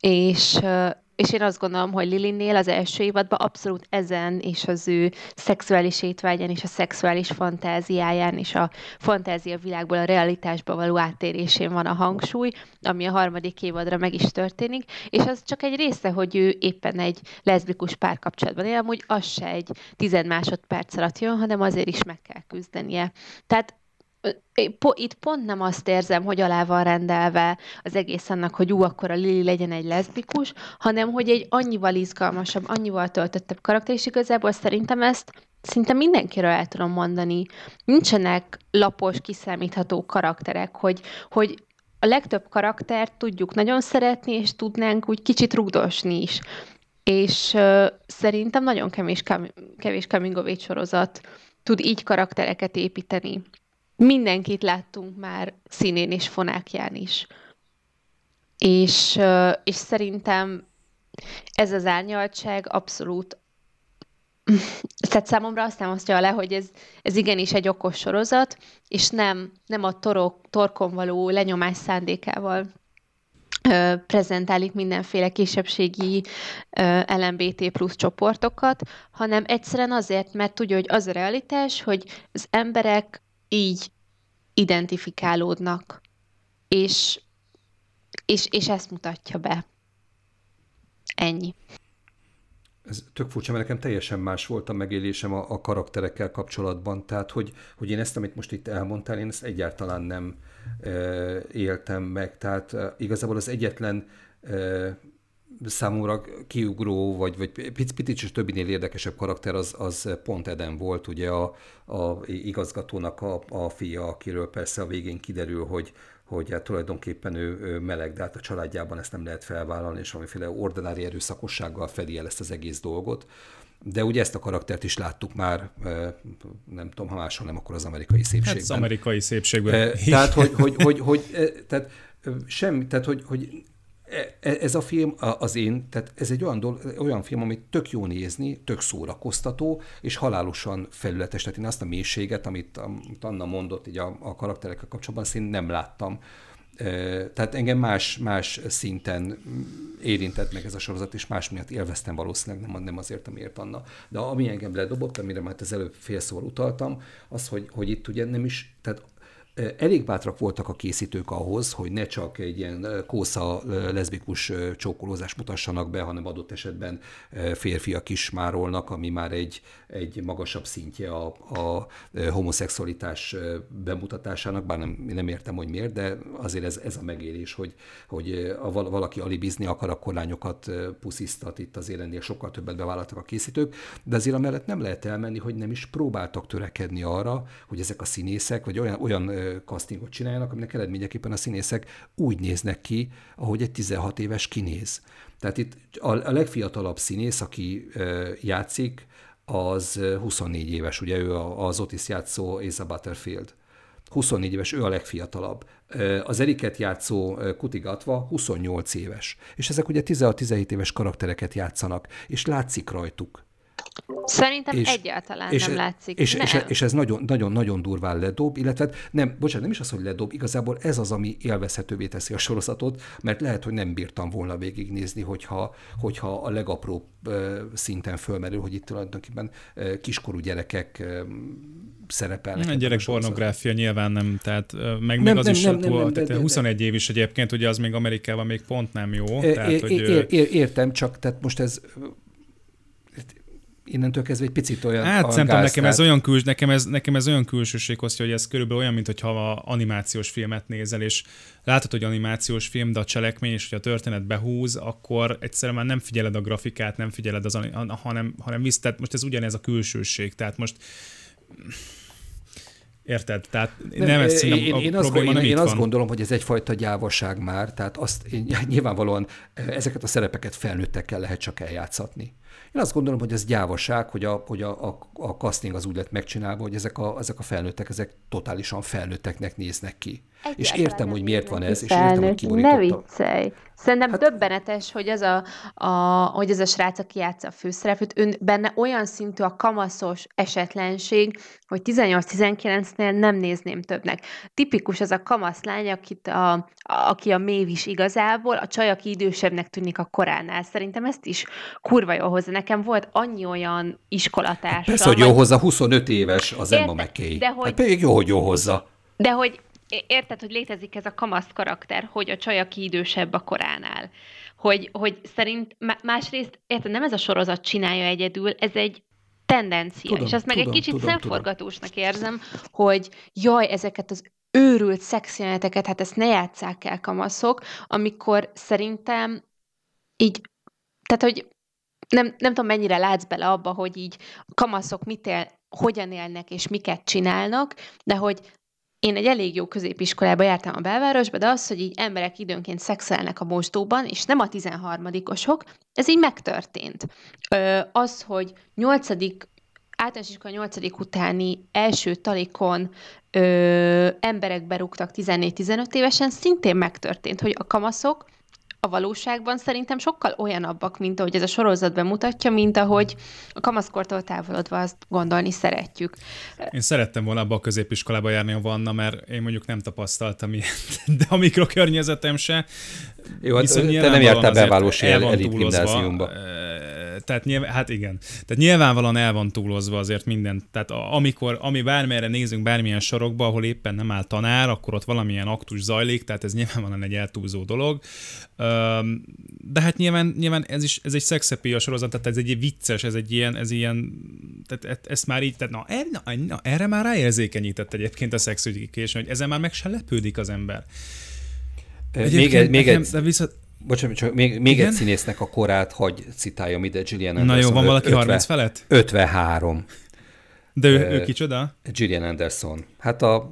és és én azt gondolom, hogy Lilinnél az első évadban abszolút ezen és az ő szexuális étvágyán és a szexuális fantáziáján és a fantázia világból a realitásba való áttérésén van a hangsúly, ami a harmadik évadra meg is történik, és az csak egy része, hogy ő éppen egy leszbikus párkapcsolatban él, amúgy az se egy tized másodperc alatt jön, hanem azért is meg kell küzdenie. Tehát itt pont nem azt érzem, hogy alá van rendelve az egész annak, hogy ú, akkor a Lili legyen egy leszbikus, hanem hogy egy annyival izgalmasabb, annyival töltöttebb karakter, és igazából szerintem ezt szinte mindenkiről el tudom mondani. Nincsenek lapos, kiszámítható karakterek, hogy, hogy a legtöbb karaktert tudjuk nagyon szeretni, és tudnánk úgy kicsit rugdosni is. És uh, szerintem nagyon kevés, kevés of sorozat tud így karaktereket építeni mindenkit láttunk már színén és fonákján is. És, és szerintem ez az árnyaltság abszolút tehát számomra azt nem osztja le, hogy ez, ez igenis egy okos sorozat, és nem, nem a torok, torkon való lenyomás szándékával ö, prezentálik mindenféle kisebbségi LMBT plusz csoportokat, hanem egyszerűen azért, mert tudja, hogy az a realitás, hogy az emberek így identifikálódnak, és, és, és ezt mutatja be. Ennyi. Ez tök furcsa, mert nekem teljesen más volt a megélésem a, a karakterekkel kapcsolatban. Tehát, hogy, hogy én ezt, amit most itt elmondtál, én ezt egyáltalán nem e, éltem meg. Tehát e, igazából az egyetlen e, számomra kiugró, vagy, vagy picit, picit többinél érdekesebb karakter az, az pont Eden volt, ugye a, a igazgatónak a, a fia, akiről persze a végén kiderül, hogy, hogy hát tulajdonképpen ő, ő meleg, de hát a családjában ezt nem lehet felvállalni, és valamiféle ordinári erőszakossággal fedi el ezt az egész dolgot. De ugye ezt a karaktert is láttuk már, nem tudom, ha máshol nem, akkor az amerikai szépségben. Hát az amerikai szépségben. Tehát, hogy, hogy, hogy, hogy, tehát semmi, tehát, hogy, hogy ez a film az én, tehát ez egy olyan, dolog, olyan film, amit tök jó nézni, tök szórakoztató, és halálosan felületes. Tehát én azt a mélységet, amit, Anna mondott így a, a karakterekkel kapcsolatban, azt én nem láttam. E, tehát engem más, más szinten érintett meg ez a sorozat, és más miatt élveztem valószínűleg, nem, nem azért, amiért Anna. De ami engem ledobott, amire már az előbb fél szóval utaltam, az, hogy, hogy itt ugye nem is, tehát Elég bátrak voltak a készítők ahhoz, hogy ne csak egy ilyen kósza leszbikus csókolózást mutassanak be, hanem adott esetben férfiak is márolnak, ami már egy, egy magasabb szintje a, a homoszexualitás bemutatásának, bár nem, nem értem, hogy miért, de azért ez, ez a megélés, hogy, hogy a valaki alibizni akar, akkor lányokat puszisztat, itt azért ennél sokkal többet bevállaltak a készítők, de azért amellett nem lehet elmenni, hogy nem is próbáltak törekedni arra, hogy ezek a színészek, vagy olyan, olyan castingot csináljanak, aminek eredményeképpen a színészek úgy néznek ki, ahogy egy 16 éves kinéz. Tehát itt a, a legfiatalabb színész, aki játszik, az 24 éves, ugye ő az Otis játszó Asa Butterfield. 24 éves, ő a legfiatalabb. Az Eriket játszó Kutigatva 28 éves. És ezek ugye 16-17 éves karaktereket játszanak, és látszik rajtuk, Szerintem és, egyáltalán és, nem látszik. És, nem. és, és ez nagyon-nagyon durván ledob, illetve nem, bocsánat, nem is az, hogy ledob, igazából ez az, ami élvezhetővé teszi a sorozatot, mert lehet, hogy nem bírtam volna végignézni, hogyha, hogyha a legapróbb szinten fölmerül, hogy itt tulajdonképpen kiskorú gyerekek szerepelnek. A gyerek pornográfia nyilván nem, tehát meg nem, még az nem, is, nem, nem, nem, tehát de, 21 év is egyébként, ugye az még Amerikában még pont nem jó. É, tehát, é, hogy, ér, ér, értem, csak tehát most ez innentől kezdve egy picit olyan Hát szerintem nekem ez olyan küls, nekem ez, nekem ez olyan külsőség hozja, hogy ez körülbelül olyan, mintha animációs filmet nézel, és látod, hogy animációs film, de a cselekmény és hogy a történet behúz, akkor egyszerűen már nem figyeled a grafikát, nem figyeled az, hanem, hanem visz, tehát most ez ugyanez a külsőség, tehát most Érted? Tehát nem, nem ez én, én, én, azt, én, én azt gondolom, hogy ez egyfajta gyávaság már, tehát azt én, nyilvánvalóan ezeket a szerepeket felnőttekkel lehet csak eljátszatni. Én azt gondolom, hogy ez gyávaság, hogy a, hogy a, a, a casting az úgy lett megcsinálva, hogy ezek a, ezek a felnőttek, ezek totálisan felnőtteknek néznek ki. Egyáltalán és értem, hogy miért van ez, és értem, hogy kiborította. Ne viccelj! Szerintem hát, döbbenetes, hogy az a, a, hogy az a srác, aki játsza a főszereplőt, ön, benne olyan szintű a kamaszos esetlenség, hogy 18-19-nél nem nézném többnek. Tipikus az a kamaszlány, akit a, a, aki a mév is igazából, a csaj, aki idősebbnek tűnik a koránál. Szerintem ezt is kurva jó hozzá. Nekem volt annyi olyan iskolatársam. Persze, hogy jó hozzá, 25 éves az Emma McKay. De hogy, hát pedig jó, hogy jó hozzá. De hogy érted, hogy létezik ez a kamasz karakter, hogy a csaj, aki idősebb a koránál. Hogy, hogy szerint másrészt, érted, nem ez a sorozat csinálja egyedül, ez egy tendencia, tudom, és azt meg tudom, egy kicsit tudom, szemforgatósnak tudom. érzem, hogy jaj, ezeket az őrült szexjeleneteket, hát ezt ne játsszák el kamaszok, amikor szerintem így, tehát, hogy nem, nem tudom, mennyire látsz bele abba, hogy így kamaszok mit él, hogyan élnek és miket csinálnak, de hogy én egy elég jó középiskolába jártam a belvárosba, de az, hogy így emberek időnként szexelnek a mosdóban, és nem a 13-osok, ez így megtörtént. Ö, az, hogy 8 általános iskola 8. utáni első talikon ö, emberek berúgtak 14-15 évesen, szintén megtörtént, hogy a kamaszok a valóságban szerintem sokkal olyanabbak, mint ahogy ez a sorozatban mutatja, mint ahogy a kamaszkortól távolodva azt gondolni szeretjük. Én szerettem volna abba a középiskolába járni a Vanna, mert én mondjuk nem tapasztaltam ilyet, de a mikrokörnyezetem se. Jó, hát te nem jártál beválós elit gimnáziumba tehát nyilván, hát igen. Tehát nyilvánvalóan el van túlozva azért minden. Tehát amikor, ami bármelyre nézünk bármilyen sorokba, ahol éppen nem áll tanár, akkor ott valamilyen aktus zajlik, tehát ez nyilvánvalóan egy eltúlzó dolog. De hát nyilván, nyilván ez is ez egy szexepia sorozat, tehát ez egy vicces, ez egy ilyen, ez ilyen, tehát e, ezt már így, tehát na, erre, na, na erre már ráérzékenyített egyébként a szexügyikés, hogy ezen már meg se lepődik az ember. Egyébként még, egy, még egy, de viszont, Bocsánat, csak még, még egy színésznek a korát, hogy citáljam ide Gillian Anderson. Na jó, van valaki 50, 30 felett? 53. De ő, ő kicsoda? Gillian Anderson. Hát a, a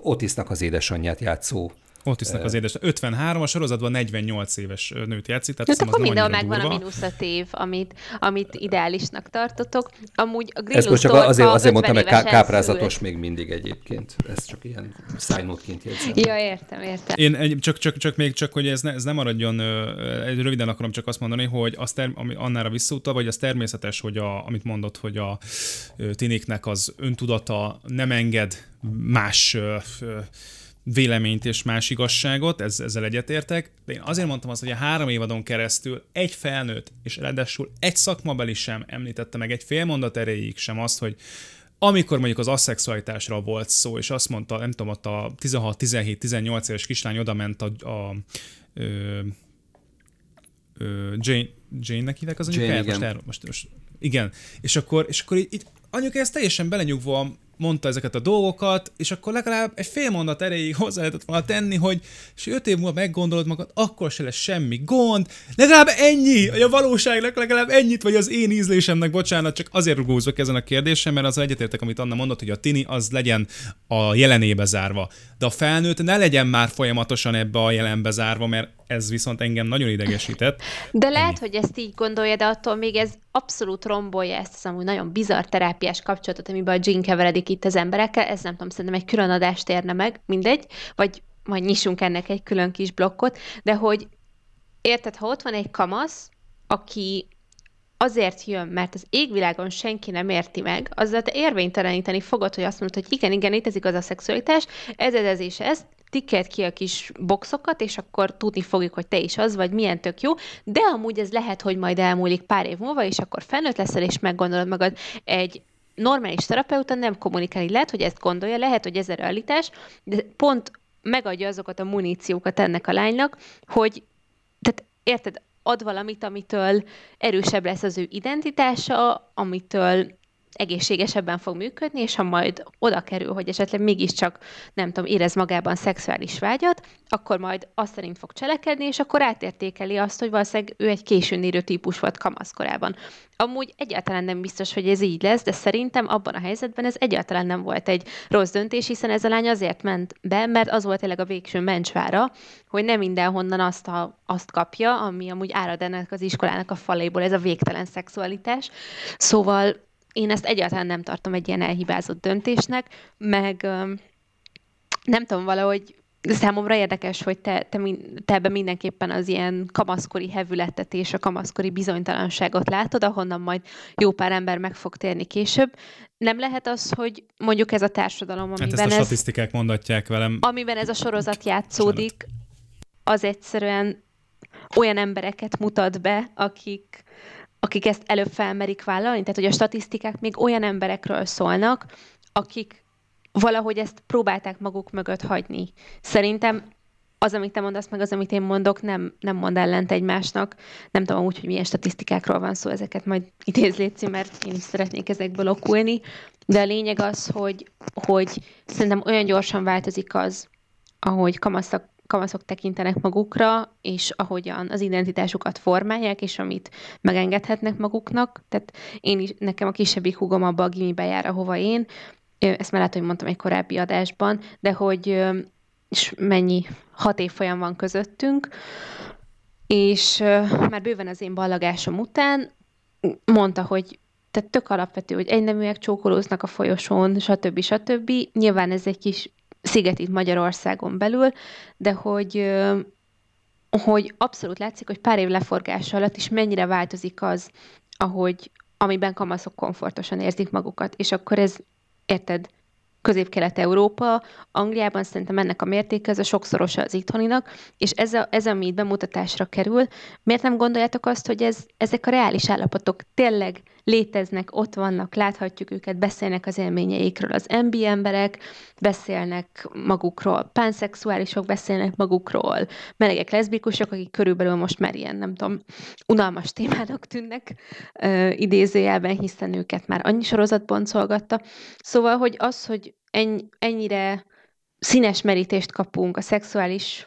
Otisnak az édesanyját játszó Otisnak az édes. 53, a sorozatban 48 éves nőt játszik. Tehát hát akkor mindenhol megvan a mínusz a tév, amit, amit ideálisnak tartotok. Amúgy a Ezt most csak azért, azért mondtam, hogy káprázatos szült. még mindig egyébként. Ez csak ilyen szájnótként jegyzem. Ja, értem, értem. Én csak, csak, csak még csak, hogy ez ne, ez nem maradjon, egy röviden akarom csak azt mondani, hogy az ter, ami annára visszautal, vagy az természetes, hogy a, amit mondott, hogy a tiniknek az öntudata nem enged más véleményt és más igazságot, ez, ezzel egyetértek, de én azért mondtam azt, hogy a három évadon keresztül egy felnőtt, és ráadásul egy szakmabeli sem említette meg egy fél mondat erejéig sem azt, hogy amikor mondjuk az aszexualitásra volt szó, és azt mondta, nem tudom, ott a 16-17-18 éves kislány oda ment a, a, ö, ö, Jane, Jane-nek hívják az anyukáját? Most, most, most, most, igen. És akkor, és akkor így, így anyuka ezt teljesen belenyugva mondta ezeket a dolgokat, és akkor legalább egy fél mondat erejéig hozzá lehetett volna tenni, hogy és öt év múlva meggondolod magad, akkor se lesz semmi gond, legalább ennyi, a valóságnak legalább ennyit, vagy az én ízlésemnek, bocsánat, csak azért rugózok ezen a kérdésen, mert az egyetértek, amit Anna mondott, hogy a tini az legyen a jelenébe zárva. De a felnőtt ne legyen már folyamatosan ebbe a jelenbe zárva, mert ez viszont engem nagyon idegesített. De lehet, Ennyi. hogy ezt így gondolja, de attól még ez abszolút rombolja ezt az amúgy nagyon bizarr terápiás kapcsolatot, amiben a Jean keveredik itt az emberekkel. Ez nem tudom, szerintem egy külön adást érne meg, mindegy, vagy majd nyissunk ennek egy külön kis blokkot, de hogy érted, ha ott van egy kamasz, aki azért jön, mert az égvilágon senki nem érti meg, azzal te érvényteleníteni fogod, hogy azt mondod, hogy igen, igen, létezik az a szexualitás, ez, ez, ez és ez, tikkelt ki a kis boxokat, és akkor tudni fogjuk, hogy te is az vagy, milyen tök jó, de amúgy ez lehet, hogy majd elmúlik pár év múlva, és akkor felnőtt leszel, és meggondolod magad egy normális terapeuta nem kommunikálni. Lehet, hogy ezt gondolja, lehet, hogy ez a realitás, de pont megadja azokat a muníciókat ennek a lánynak, hogy tehát érted, ad valamit, amitől erősebb lesz az ő identitása, amitől egészségesebben fog működni, és ha majd oda kerül, hogy esetleg mégiscsak, nem tudom, érez magában szexuális vágyat, akkor majd azt szerint fog cselekedni, és akkor átértékeli azt, hogy valószínűleg ő egy későn érő típus volt kamaszkorában. Amúgy egyáltalán nem biztos, hogy ez így lesz, de szerintem abban a helyzetben ez egyáltalán nem volt egy rossz döntés, hiszen ez a lány azért ment be, mert az volt tényleg a végső mencsvára, hogy nem mindenhonnan azt, a, azt kapja, ami amúgy árad ennek az iskolának a faléból, ez a végtelen szexualitás. Szóval én ezt egyáltalán nem tartom egy ilyen elhibázott döntésnek, meg nem tudom, valahogy számomra érdekes, hogy te, te, te ebben mindenképpen az ilyen kamaszkori hevületet és a kamaszkori bizonytalanságot látod, ahonnan majd jó pár ember meg fog térni később. Nem lehet az, hogy mondjuk ez a társadalom, amiben hát ezt a statisztikák mondatják velem. Amiben ez a sorozat játszódik, az egyszerűen olyan embereket mutat be, akik, akik ezt előbb felmerik vállalni, tehát hogy a statisztikák még olyan emberekről szólnak, akik valahogy ezt próbálták maguk mögött hagyni. Szerintem az, amit te mondasz, meg az, amit én mondok, nem, nem mond ellent egymásnak. Nem tudom úgy, hogy milyen statisztikákról van szó, ezeket majd idézléci, mert én is szeretnék ezekből okulni. De a lényeg az, hogy, hogy szerintem olyan gyorsan változik az, ahogy kamaszok kamaszok tekintenek magukra, és ahogyan az identitásukat formálják, és amit megengedhetnek maguknak. Tehát én is, nekem a kisebbik húgom abba a gimibe jár, ahova én, ezt már lehet, hogy mondtam egy korábbi adásban, de hogy és mennyi hat év folyam van közöttünk, és már bőven az én ballagásom után mondta, hogy tehát tök alapvető, hogy egyneműek csókolóznak a folyosón, stb. stb. Nyilván ez egy kis sziget itt Magyarországon belül, de hogy, hogy abszolút látszik, hogy pár év leforgása alatt is mennyire változik az, ahogy amiben kamaszok komfortosan érzik magukat, és akkor ez, érted, Közép-Kelet-Európa, Angliában szerintem ennek a mértéke ez a sokszorosa az itthoninak, és ez, a, ez ami bemutatásra kerül, miért nem gondoljátok azt, hogy ez, ezek a reális állapotok tényleg léteznek, ott vannak, láthatjuk őket, beszélnek az élményeikről. Az MB emberek beszélnek magukról, pánszexuálisok beszélnek magukról, melegek, leszbikusok, akik körülbelül most már ilyen, nem tudom, unalmas témának tűnnek uh, idézőjelben, hiszen őket már annyi sorozat boncolgatta. Szóval, hogy az, hogy ennyire színes merítést kapunk a szexuális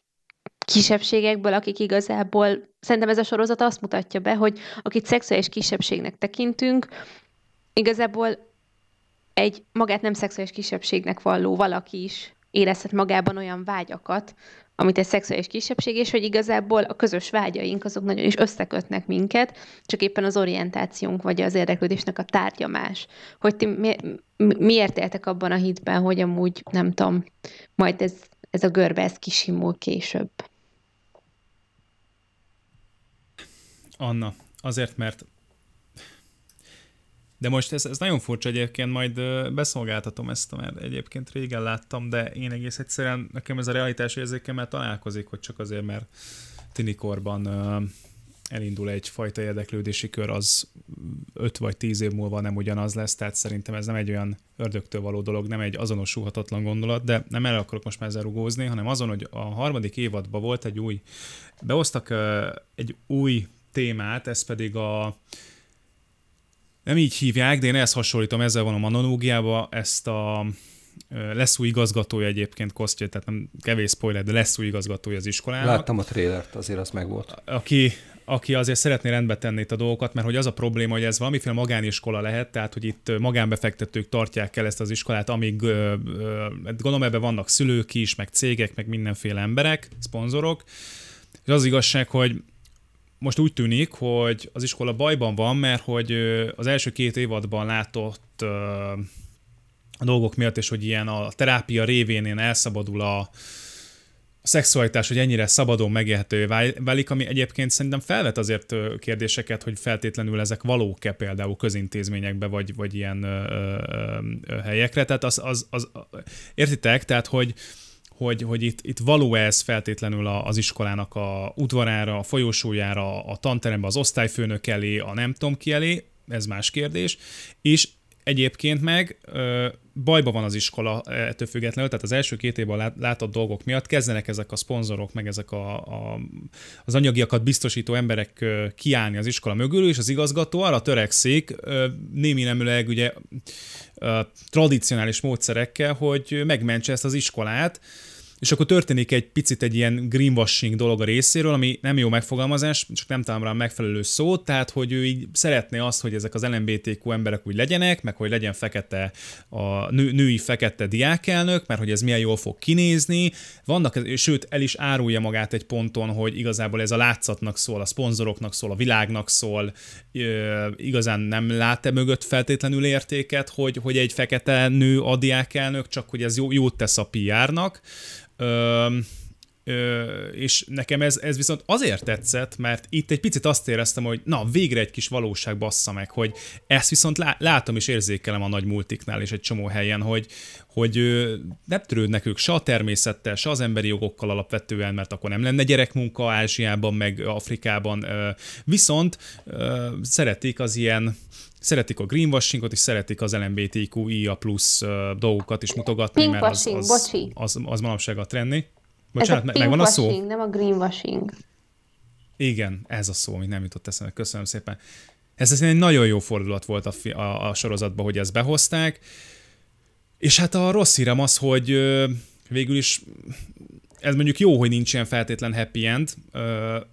kisebbségekből, akik igazából, szerintem ez a sorozat azt mutatja be, hogy akit szexuális kisebbségnek tekintünk, igazából egy magát nem szexuális kisebbségnek valló valaki is érezhet magában olyan vágyakat, amit egy szexuális kisebbség, és hogy igazából a közös vágyaink azok nagyon is összekötnek minket, csak éppen az orientációnk vagy az érdeklődésnek a tárgya más. Hogy ti mi, miért éltek abban a hitben, hogy amúgy, nem tudom, majd ez, ez a görbe, ez kisimul később? Anna, azért, mert de most ez, ez nagyon furcsa egyébként, majd beszolgáltatom ezt, mert egyébként régen láttam, de én egész egyszerűen, nekem ez a realitás érzékemmel találkozik, hogy csak azért, mert tinikorban elindul egyfajta érdeklődési kör, az 5 vagy 10 év múlva nem ugyanaz lesz, tehát szerintem ez nem egy olyan ördögtől való dolog, nem egy azonosulhatatlan gondolat, de nem erre akarok most már ezzel rugózni, hanem azon, hogy a harmadik évadban volt egy új, behoztak egy új témát, ez pedig a nem így hívják, de én ezt hasonlítom, ezzel van a monológiába, ezt a lesz új igazgatója egyébként Kostya, tehát nem kevés spoiler, de lesz új igazgatója az iskolának. Láttam a trélert, azért az megvolt. Aki, aki azért szeretné rendbe tenni itt a dolgokat, mert hogy az a probléma, hogy ez valamiféle magániskola lehet, tehát hogy itt magánbefektetők tartják el ezt az iskolát, amíg ö, ö, gondolom ebben vannak szülők is, meg cégek, meg mindenféle emberek, szponzorok, és az igazság, hogy most úgy tűnik, hogy az iskola bajban van, mert hogy az első két évadban látott a dolgok miatt, és hogy ilyen a terápia révén én elszabadul a, a szexualitás, hogy ennyire szabadon megélhető válik, ami egyébként szerintem felvet azért kérdéseket, hogy feltétlenül ezek valók-e például közintézményekbe, vagy, vagy ilyen ö, ö, ö, helyekre. Tehát az, az, az, értitek? Tehát, hogy, hogy, hogy itt, itt való ez feltétlenül az iskolának a udvarára, a folyosójára, a tanterembe, az osztályfőnök elé, a nem tudom ki elé, ez más kérdés, és egyébként meg ö, bajba van az iskola ettől függetlenül, tehát az első két évben lát, látott dolgok miatt kezdenek ezek a szponzorok, meg ezek a, a, az anyagiakat biztosító emberek ö, kiállni az iskola mögül, és az igazgató arra törekszik, ö, némi neműleg ugye ö, tradicionális módszerekkel, hogy megmentse ezt az iskolát, és akkor történik egy picit egy ilyen greenwashing dolog a részéről, ami nem jó megfogalmazás, csak nem találom rá megfelelő szót, tehát hogy ő így szeretné azt, hogy ezek az LMBTQ emberek úgy legyenek, meg hogy legyen fekete, a nő, női fekete diákelnök, mert hogy ez milyen jól fog kinézni. Vannak, sőt, el is árulja magát egy ponton, hogy igazából ez a látszatnak szól, a szponzoroknak szól, a világnak szól, igazán nem lát-e mögött feltétlenül értéket, hogy, hogy egy fekete nő a diákelnök, csak hogy ez jó, jót tesz a PR-nak. Ö, ö, és nekem ez, ez viszont azért tetszett, mert itt egy picit azt éreztem, hogy na, végre egy kis valóság bassza meg, hogy ezt viszont lá, látom és érzékelem a nagy multiknál és egy csomó helyen, hogy, hogy nem törődnek ők se a természettel, se az emberi jogokkal alapvetően, mert akkor nem lenne gyerekmunka Ázsiában, meg Afrikában, viszont szeretik az ilyen szeretik a greenwashingot, és szeretik az LMBTQIA plusz dolgokat is mutogatni, mert az, az, az, az, az manapság a trenni. Bocsánat, ez a megvan a szó? nem a greenwashing. Igen, ez a szó, ami nem jutott eszembe. Köszönöm szépen. Ez egy nagyon jó fordulat volt a, a, a sorozatban, hogy ezt behozták. És hát a rossz hírem az, hogy végül is ez mondjuk jó, hogy nincs ilyen feltétlen happy end,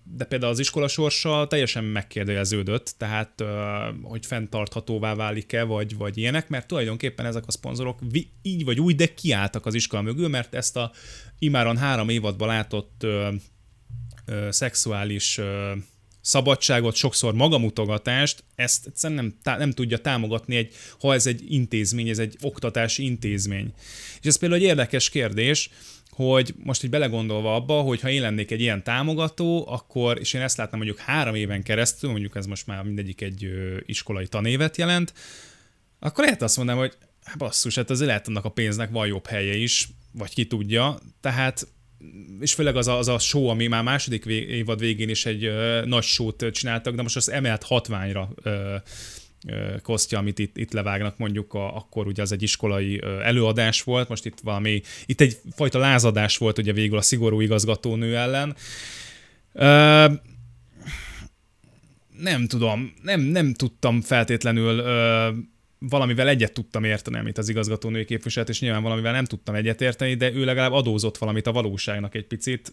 de például az iskola sorsa teljesen megkérdeződött, tehát hogy fenntarthatóvá válik-e, vagy, vagy ilyenek, mert tulajdonképpen ezek a szponzorok így vagy úgy, de kiálltak az iskola mögül, mert ezt a imáron három évadban látott ö, ö, szexuális ö, szabadságot, sokszor magamutogatást, ezt egyszerűen nem, tá- nem tudja támogatni, egy, ha ez egy intézmény, ez egy oktatási intézmény. És ez például egy érdekes kérdés, hogy most így belegondolva abba, hogy ha én lennék egy ilyen támogató, akkor, és én ezt látnám mondjuk három éven keresztül, mondjuk ez most már mindegyik egy iskolai tanévet jelent, akkor lehet azt mondanám, hogy basszus, hát azért lehet annak a pénznek van jobb helye is, vagy ki tudja, tehát és főleg az a, az a show, ami már második évad végén is egy ö, nagy show-t csináltak, de most az emelt hatványra ö, kosztja, amit itt, itt levágnak mondjuk, a, akkor ugye az egy iskolai előadás volt, most itt valami, itt egy fajta lázadás volt ugye végül a szigorú igazgatónő ellen. Ö, nem tudom, nem, nem tudtam feltétlenül ö, valamivel egyet tudtam érteni, amit az igazgatónő képviselt, és nyilván valamivel nem tudtam egyet érteni, de ő legalább adózott valamit a valóságnak egy picit.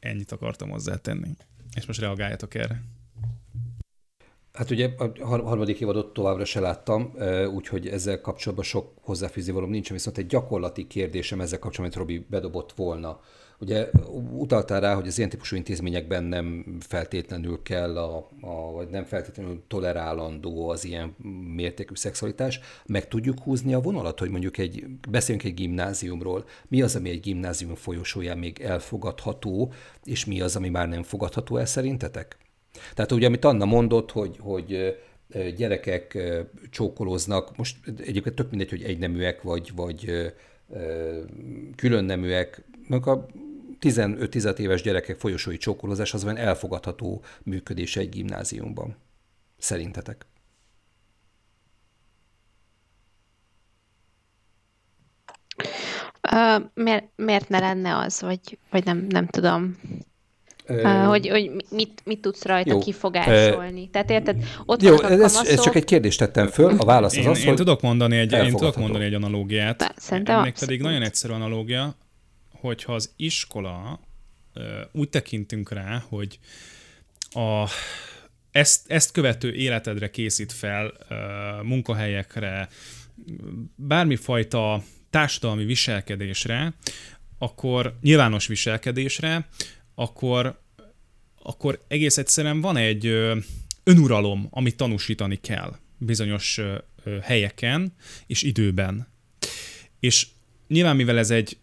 Ennyit akartam hozzátenni. És most reagáljatok erre. Hát ugye a harmadik évadot továbbra se láttam, úgyhogy ezzel kapcsolatban sok hozzáfűzni nincsen, viszont egy gyakorlati kérdésem ezzel kapcsolatban, amit Robi bedobott volna. Ugye utaltál rá, hogy az ilyen típusú intézményekben nem feltétlenül kell, a, a, vagy nem feltétlenül tolerálandó az ilyen mértékű szexualitás. Meg tudjuk húzni a vonalat, hogy mondjuk egy, beszéljünk egy gimnáziumról, mi az, ami egy gimnázium folyosóján még elfogadható, és mi az, ami már nem fogadható el szerintetek? Tehát ugye, amit Anna mondott, hogy, hogy gyerekek csókolóznak, most egyébként tök mindegy, hogy egyneműek vagy, vagy különneműek, a 15-16 éves gyerekek folyosói csókolózás az olyan elfogadható működés egy gimnáziumban? Szerintetek? Uh, miért, miért ne lenne az, vagy, vagy nem, nem tudom. Uh, hogy, hogy mit, mit tudsz rajta jó. kifogásolni. Tehát érted, ott jó, ez, kamaszok... ez csak egy kérdést tettem föl, a válasz az én, az, én hogy tudok mondani egy, Én tudok mondani egy analógiát. Szerintem Ennek pedig nagyon egyszerű analógia, hogyha az iskola úgy tekintünk rá, hogy a, ezt, ezt követő életedre készít fel munkahelyekre, bármifajta társadalmi viselkedésre, akkor nyilvános viselkedésre, akkor, akkor egész egyszerűen van egy önuralom, amit tanúsítani kell bizonyos helyeken és időben. És nyilván, mivel ez egy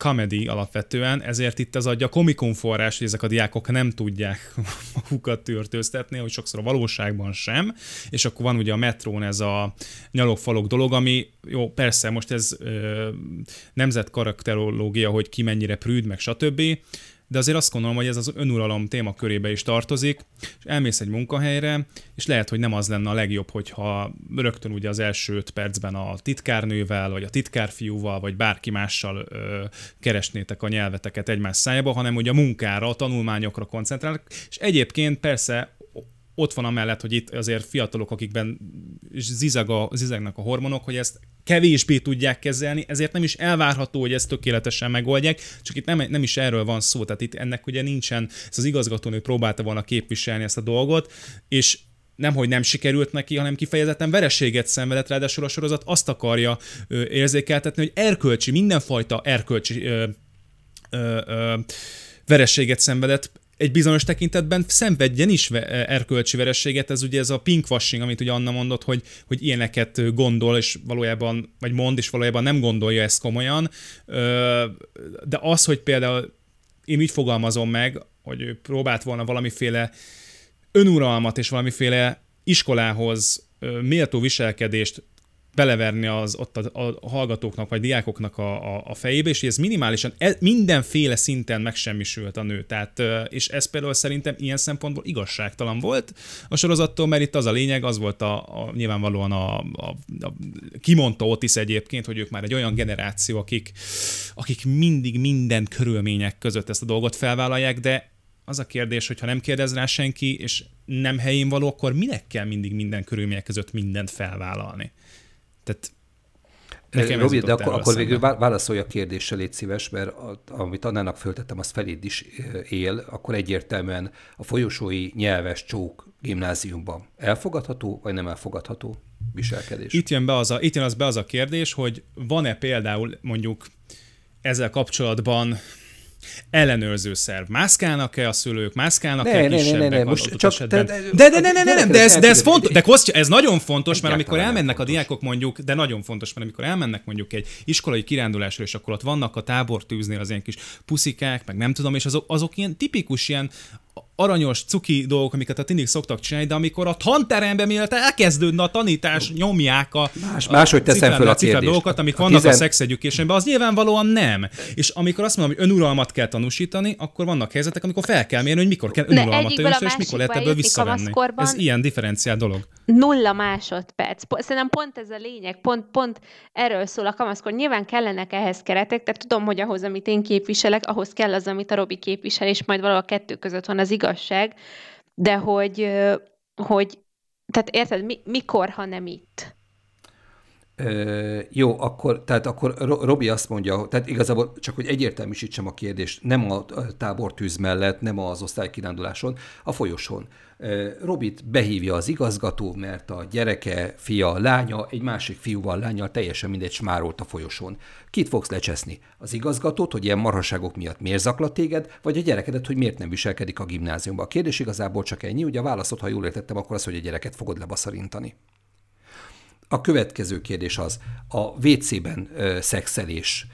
comedy alapvetően, ezért itt az adja komikon forrás, hogy ezek a diákok nem tudják magukat törtőztetni, hogy sokszor a valóságban sem, és akkor van ugye a metrón ez a nyalogfalok dolog, ami jó, persze, most ez ö, nemzetkarakterológia, hogy ki mennyire prűd, meg stb., de azért azt gondolom, hogy ez az önuralom téma körébe is tartozik, és elmész egy munkahelyre, és lehet, hogy nem az lenne a legjobb, hogyha rögtön ugye az első öt percben a titkárnővel, vagy a titkárfiúval, vagy bárki mással ö, keresnétek a nyelveteket egymás szájába, hanem ugye a munkára, a tanulmányokra koncentrálnak, és egyébként persze ott van amellett, hogy itt azért fiatalok, akikben zizag a, zizagnak a hormonok, hogy ezt kevésbé tudják kezelni, ezért nem is elvárható, hogy ezt tökéletesen megoldják, csak itt nem, nem is erről van szó, tehát itt ennek ugye nincsen, ez az igazgatónő próbálta volna képviselni ezt a dolgot, és nem, hogy nem sikerült neki, hanem kifejezetten vereséget szenvedett, ráadásul a sorozat azt akarja ö, érzékeltetni, hogy erkölcsi, mindenfajta erkölcsi ö, ö, ö, verességet szenvedett, egy bizonyos tekintetben szenvedjen is erkölcsi verességet, ez ugye ez a pinkwashing, amit ugye Anna mondott, hogy, hogy ilyeneket gondol, és valójában, vagy mond, és valójában nem gondolja ezt komolyan, de az, hogy például én úgy fogalmazom meg, hogy ő próbált volna valamiféle önuralmat és valamiféle iskolához méltó viselkedést beleverni az ott a, a hallgatóknak vagy diákoknak a, a, a fejébe, és ez minimálisan e, mindenféle szinten megsemmisült a nő. Tehát, és ez például szerintem ilyen szempontból igazságtalan volt a sorozattól, mert itt az a lényeg, az volt a, a nyilvánvalóan a, a, a kimondta Otis egyébként, hogy ők már egy olyan generáció, akik, akik mindig minden körülmények között ezt a dolgot felvállalják, de az a kérdés, hogy ha nem kérdez rá senki, és nem helyén való, akkor minek kell mindig minden körülmények között mindent felvállalni? Tehát Nekem Robi, de akkor, akkor végül válaszolj a kérdéssel, légy szíves, mert amit Annának föltettem, az feléd is él, akkor egyértelműen a folyosói nyelves csók gimnáziumban elfogadható, vagy nem elfogadható viselkedés? Itt jön, be az a, itt jön az be az a kérdés, hogy van-e például mondjuk ezzel kapcsolatban ellenőrző szerv. Mászkálnak-e a szülők, mászkálnak-e ne, kisebbek ne, ne, ne, most csak esetben? De, de, de, de, de, de, de, ez, de ez fontos, de Kostya, ez nagyon fontos, mert amikor elmennek a diákok mondjuk, de nagyon fontos, mert amikor elmennek mondjuk egy iskolai kirándulásra, és akkor ott vannak a tábortűznél az ilyen kis puszikák, meg nem tudom, és azok, azok ilyen tipikus ilyen aranyos, cuki dolgok, amiket a tinik szoktak csinálni, de amikor a tanteremben, mielőtt elkezdődne a tanítás, nyomják a, Más, máshogy teszem fel a kérdést. dolgokat, amik a vannak tizen... a sex educationben, az nyilvánvalóan nem. És amikor azt mondom, hogy önuralmat kell tanúsítani, akkor vannak helyzetek, amikor fel kell mérni, hogy mikor kell önuralmat tanúsítani, és mikor lehet ebből visszavenni. Ez ilyen differenciál dolog. Nulla másodperc. Szerintem pont ez a lényeg, pont, pont erről szól a kamaszkor. Nyilván kellenek ehhez keretek, tehát tudom, hogy ahhoz, amit én képviselek, ahhoz kell az, amit a Robi képvisel, és majd valahol a kettő között van az igazság, de hogy, hogy tehát érted, mi, mikor, ha nem itt? Ö, jó, akkor, tehát akkor Robi azt mondja, tehát igazából csak, hogy egyértelműsítsem a kérdést, nem a tábortűz mellett, nem az osztálykiránduláson, a folyosón. Robit behívja az igazgató, mert a gyereke, fia, lánya, egy másik fiúval, lányal teljesen mindegy smárolt a folyosón. Kit fogsz lecseszni? Az igazgatót, hogy ilyen marhaságok miatt miért zaklat téged, vagy a gyerekedet, hogy miért nem viselkedik a gimnáziumban? A kérdés igazából csak ennyi, ugye a válaszot, ha jól értettem, akkor az, hogy a gyereket fogod lebaszarintani. A következő kérdés az, a WC-ben szexelés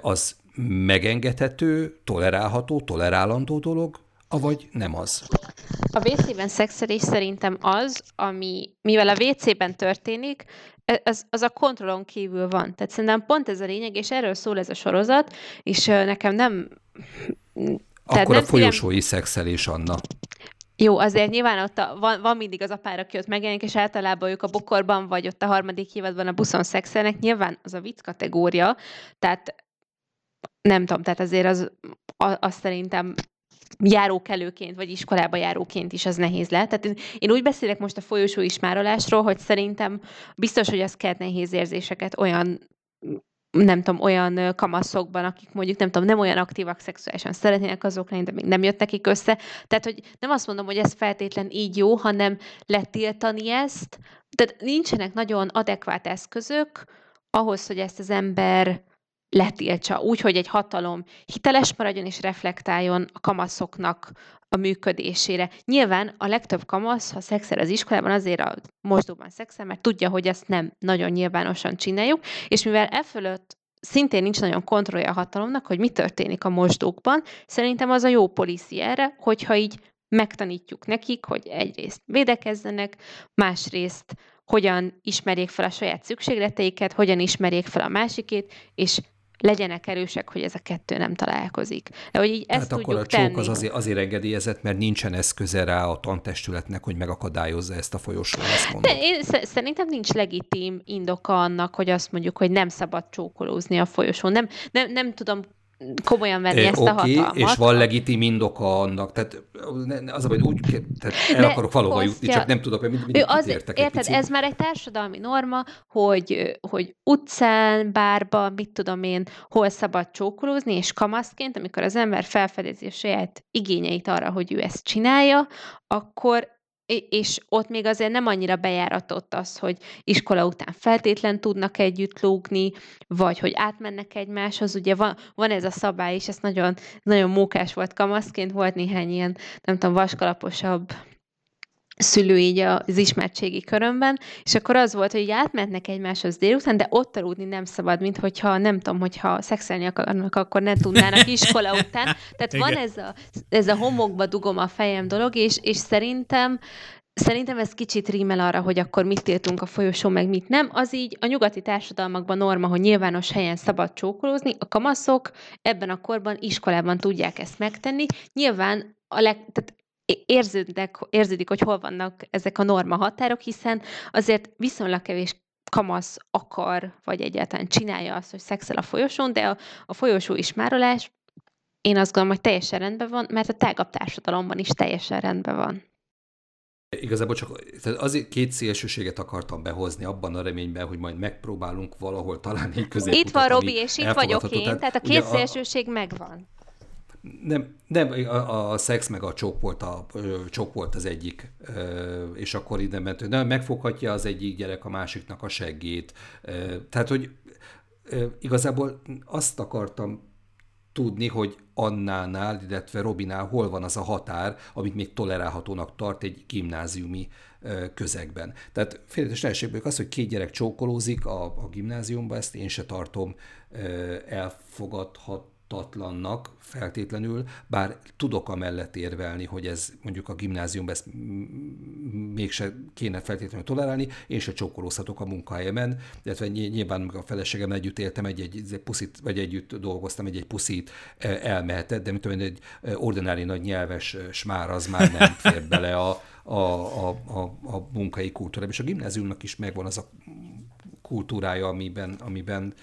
az megengedhető, tolerálható, tolerálandó dolog, avagy nem az? A WC-ben szexelés szerintem az, ami, mivel a WC-ben történik, e, az, az a kontrollon kívül van. Tehát szerintem pont ez a lényeg, és erről szól ez a sorozat, és nekem nem Akkor a folyosói szívem... szexelés, Anna. Jó, azért nyilván ott a, van, van mindig az a pár, aki ott megjelenik, és általában ők a bokorban, vagy ott a harmadik évadban a buszon szexelnek. Nyilván az a vicc kategória, tehát nem tudom, tehát azért az, az, az szerintem járókelőként, vagy iskolába járóként is az nehéz lehet. Tehát én, én úgy beszélek most a folyosó ismárolásról, hogy szerintem biztos, hogy az kelt nehéz érzéseket olyan nem tudom, olyan kamaszokban, akik mondjuk nem tudom, nem olyan aktívak szexuálisan szeretnének azok lenni, de még nem jött nekik össze. Tehát, hogy nem azt mondom, hogy ez feltétlen így jó, hanem letiltani ezt. Tehát nincsenek nagyon adekvát eszközök ahhoz, hogy ezt az ember letiltsa, úgy, hogy egy hatalom hiteles maradjon és reflektáljon a kamaszoknak a működésére. Nyilván a legtöbb kamasz, ha szexel az iskolában, azért a mosdóban szexel, mert tudja, hogy ezt nem nagyon nyilvánosan csináljuk, és mivel e fölött szintén nincs nagyon kontrollja a hatalomnak, hogy mi történik a mosdókban, szerintem az a jó policy erre, hogyha így megtanítjuk nekik, hogy egyrészt védekezzenek, másrészt hogyan ismerjék fel a saját szükségleteiket, hogyan ismerjék fel a másikét, és legyenek erősek, hogy ez a kettő nem találkozik. De hogy így ezt hát akkor a csók az azért, azért engedélyezett, mert nincsen eszköze rá a tantestületnek, hogy megakadályozza ezt a folyosót. De én szerintem nincs legitim indoka annak, hogy azt mondjuk, hogy nem szabad csókolózni a folyosón. Nem, nem, nem tudom komolyan venni e, ezt okay, a hatalmat. és van legitim indoka annak, tehát az a úgy, tehát el De akarok valóban jutni, csak nem tudok, mit, mit, az, értek Érted, ez már egy társadalmi norma, hogy, hogy utcán, bárban, mit tudom én, hol szabad csókolózni, és kamaszként, amikor az ember felfedezi a saját igényeit arra, hogy ő ezt csinálja, akkor és ott még azért nem annyira bejáratott az, hogy iskola után feltétlen tudnak együtt lógni, vagy hogy átmennek egymáshoz. Ugye van, van ez a szabály is, ez nagyon, nagyon mókás volt kamaszként, volt néhány ilyen, nem tudom, vaskalaposabb szülő így az ismertségi körömben, és akkor az volt, hogy átmentnek egymáshoz délután, de ott aludni nem szabad, mint hogyha nem tudom, hogyha szexelni akarnak, akkor ne tudnának iskola után. Tehát Igen. van ez a, ez a homokba dugom a fejem dolog, és, és szerintem Szerintem ez kicsit rímel arra, hogy akkor mit tiltunk a folyosón, meg mit nem. Az így a nyugati társadalmakban norma, hogy nyilvános helyen szabad csókolózni. A kamaszok ebben a korban iskolában tudják ezt megtenni. Nyilván a leg, tehát érződik, érződik, hogy hol vannak ezek a norma határok, hiszen azért viszonylag kevés kamasz akar, vagy egyáltalán csinálja azt, hogy szexel a folyosón, de a, a folyosó ismárolás én azt gondolom, hogy teljesen rendben van, mert a tágabb társadalomban is teljesen rendben van. Igazából csak tehát azért két szélsőséget akartam behozni abban a reményben, hogy majd megpróbálunk valahol találni egy Itt van Robi, és itt vagyok én, tehát, tehát a két szélsőség a, megvan nem, nem a, a szex meg a csók volt, a, csók volt az egyik, és akkor ide ment, nem, megfoghatja az egyik gyerek a másiknak a seggét. Tehát, hogy igazából azt akartam tudni, hogy Annánál, illetve Robinál hol van az a határ, amit még tolerálhatónak tart egy gimnáziumi közegben. Tehát félretes az, hogy két gyerek csókolózik a, a gimnáziumban, ezt én se tartom elfogadhat tarthatatlannak feltétlenül, bár tudok amellett érvelni, hogy ez mondjuk a gimnáziumban ezt mégse kéne feltétlenül tolerálni, én se csókolózhatok a munkahelyemen, illetve nyilván meg a feleségem együtt éltem, egy-egy egy puszit, vagy együtt dolgoztam, egy-egy puszit e, elmehetett, de mint tudom, egy e, ordinári nagy nyelves smár az már nem fér bele a, a, a, a, a munkai kultúrába. És a gimnáziumnak is megvan az a kultúrája, amiben, amiben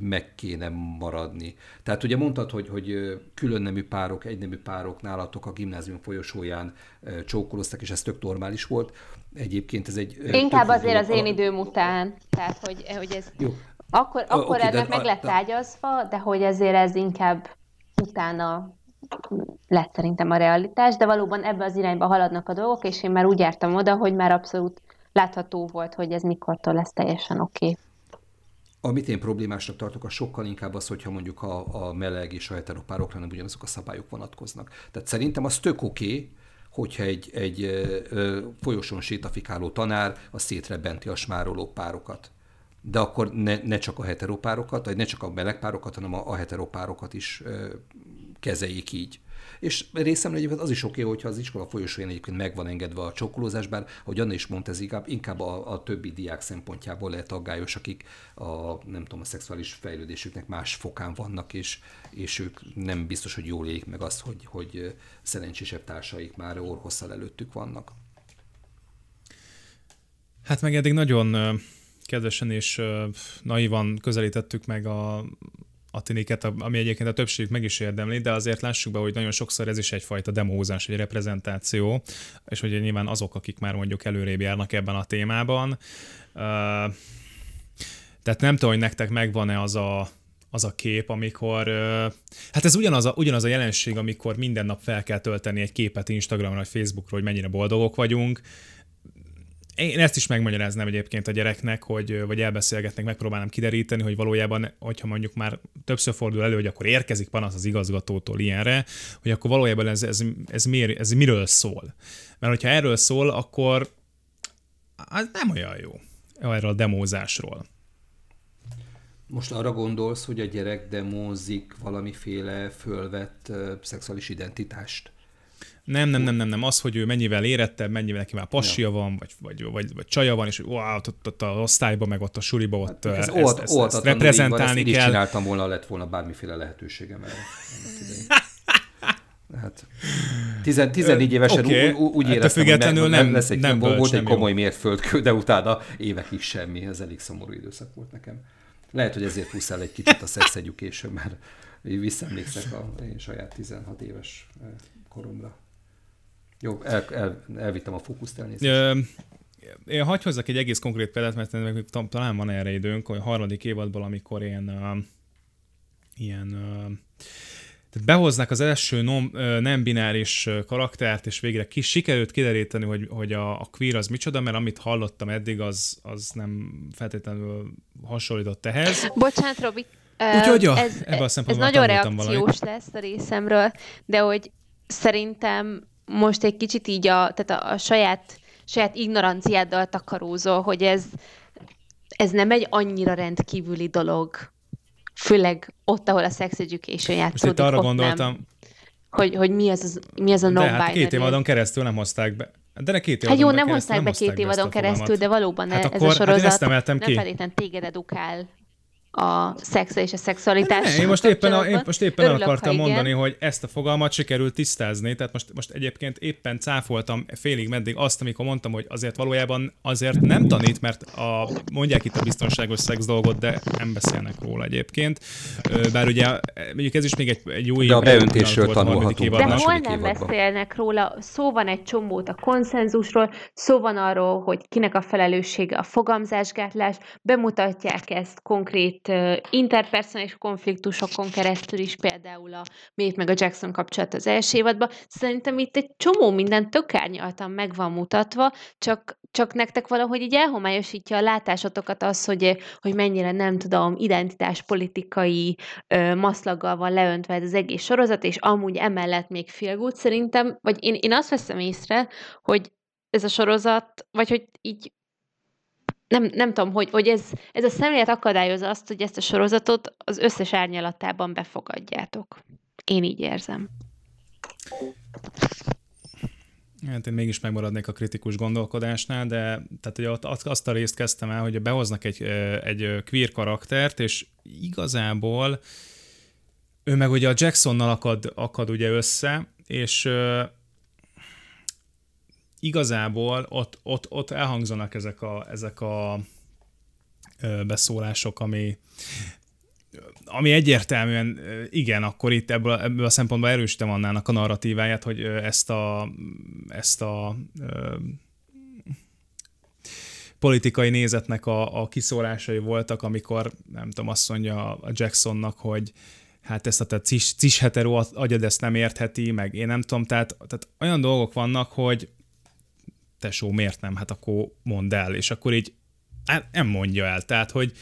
meg kéne maradni. Tehát ugye mondtad, hogy, hogy külön nemű párok, egynemű párok nálatok a gimnázium folyosóján csókoloztak, és ez tök normális volt. Egyébként ez egy... Inkább azért az én időm után. Tehát, hogy, hogy ez... Jó. Akkor, akkor okay, ennek meg lett ágyazva, de hogy ezért ez inkább utána lett szerintem a realitás, de valóban ebbe az irányba haladnak a dolgok, és én már úgy jártam oda, hogy már abszolút látható volt, hogy ez mikortól lesz teljesen oké. Okay. Amit én problémásnak tartok, a sokkal inkább az, hogyha mondjuk a, a meleg és a heteropárokra nem ugyanazok a szabályok vonatkoznak. Tehát szerintem az tök oké, okay, hogyha egy, egy ö, folyosón sétafikáló tanár a szétrebenti a smároló párokat. De akkor ne, ne csak a heteropárokat, vagy ne csak a meleg párokat, hanem a, a heteropárokat is ö, kezeljék így. És részemről egyébként az is oké, okay, hogyha az iskola folyosóján egyébként meg van engedve a csókolózás, bár ahogy Anna is mondta, ez inkább, inkább a, a többi diák szempontjából lehet aggályos, akik a, nem tudom, a szexuális fejlődésüknek más fokán vannak, és, és ők nem biztos, hogy jól élik meg azt, hogy, hogy szerencsésebb társaik már orhosszal előttük vannak. Hát meg eddig nagyon kedvesen és naivan közelítettük meg a, a tiniket, ami egyébként a többség meg is érdemli, de azért lássuk be, hogy nagyon sokszor ez is egyfajta demózás, egy reprezentáció, és hogy nyilván azok, akik már mondjuk előrébb járnak ebben a témában. Tehát nem tudom, hogy nektek megvan-e az a, az a kép, amikor, hát ez ugyanaz a, ugyanaz a jelenség, amikor minden nap fel kell tölteni egy képet Instagramra vagy Facebookra, hogy mennyire boldogok vagyunk, én ezt is megmagyaráznám egyébként a gyereknek, hogy, vagy elbeszélgetnek, megpróbálnám kideríteni, hogy valójában, hogyha mondjuk már többször fordul elő, hogy akkor érkezik panasz az igazgatótól ilyenre, hogy akkor valójában ez, ez, ez, miért, ez miről szól. Mert hogyha erről szól, akkor az nem olyan jó erről a demózásról. Most arra gondolsz, hogy a gyerek demózik valamiféle fölvett uh, szexuális identitást? Nem, nem, nem, nem, nem. Az, hogy ő mennyivel érettebb, mennyivel neki már passia ja. van, vagy, vagy, vagy, vagy csaja van, és wow, ott, ott, a osztályban, meg ott a suliba, ott hát, ez ezt, old, ezt, ezt reprezentálni van, ezt kell. csináltam volna, lett volna bármiféle lehetőségem erre. Hát, 14 évesen okay. úgy, úgy hát éreztem, hogy ne, nem, lesz egy, nem volt egy komoly jó. mérföldkő, de utána évekig semmi, ez elég szomorú időszak volt nekem. Lehet, hogy ezért húsz el egy kicsit a sex education, mert visszaemlékszek a én saját 16 éves koromra. Jó, el, el, elvittem a fókuszt elnézést. Én hagyj hozzak egy egész konkrét példát, mert talán van erre időnk, hogy a harmadik évadból, amikor én uh, ilyen uh, tehát behoznak az első non, nem bináris karaktert, és végre ki sikerült kideríteni, hogy, hogy a, a queer az micsoda, mert amit hallottam eddig, az, az nem feltétlenül hasonlított ehhez. Bocsánat, Robi, Úgyhogy ja, ez, ez nagyon reakciós valamit. lesz a részemről, de hogy szerintem most egy kicsit így a, tehát a, a saját, saját ignoranciáddal takarózol, hogy ez, ez nem egy annyira rendkívüli dolog, főleg ott, ahol a sex education játszódik. Most itt arra gondoltam, nem, hogy, hogy mi az, az, mi az a non hát két évadon keresztül nem hozták be. De ne két évadon Hát jó, nem hozták be két évadon keresztül, de valóban hát ez akkor, a sorozat hát nem feltétlenül téged edukál a szex és a szexualitás. Ne, én most éppen, a, én most éppen Örülök, el akartam mondani, hogy ezt a fogalmat sikerült tisztázni, tehát most, most egyébként éppen cáfoltam félig meddig azt, amikor mondtam, hogy azért valójában azért nem tanít, mert a, mondják itt a biztonságos szex dolgot, de nem beszélnek róla egyébként. Bár ugye mondjuk ez is még egy, egy jó De a beöntésről tanulhatunk. De hol nem beszélnek róla? Szó van egy csomót a konszenzusról, szó van arról, hogy kinek a felelőssége a fogamzásgátlás, bemutatják ezt konkrét itt interpersonális konfliktusokon keresztül is, például a Maeve meg a Jackson kapcsolat az első évadban. Szerintem itt egy csomó minden tök árnyaltan meg van mutatva, csak, csak nektek valahogy így elhomályosítja a látásotokat az, hogy, hogy mennyire nem tudom, identitáspolitikai ö, maszlaggal van leöntve ez az egész sorozat, és amúgy emellett még félgút szerintem, vagy én, én azt veszem észre, hogy ez a sorozat, vagy hogy így nem, nem tudom, hogy, hogy ez, ez a szemlélet akadályozza azt, hogy ezt a sorozatot az összes árnyalatában befogadjátok. Én így érzem. Hát én mégis megmaradnék a kritikus gondolkodásnál, de tehát ugye ott azt a részt kezdtem el, hogy behoznak egy, egy queer karaktert, és igazából ő meg ugye a Jacksonnal akad, akad ugye össze, és igazából ott, ott, ott elhangzanak ezek a, ezek a beszólások, ami, ami egyértelműen igen, akkor itt ebből, ebből a szempontból erősítem annának a narratíváját, hogy ezt a, ezt a politikai nézetnek a, a kiszólásai voltak, amikor nem tudom, azt mondja a Jacksonnak, hogy hát ezt a te cis, cis hetero agyad ezt nem értheti, meg én nem tudom, tehát, tehát olyan dolgok vannak, hogy tesó, miért nem? Hát akkor mondd el. És akkor így hát nem mondja el. Tehát, hogy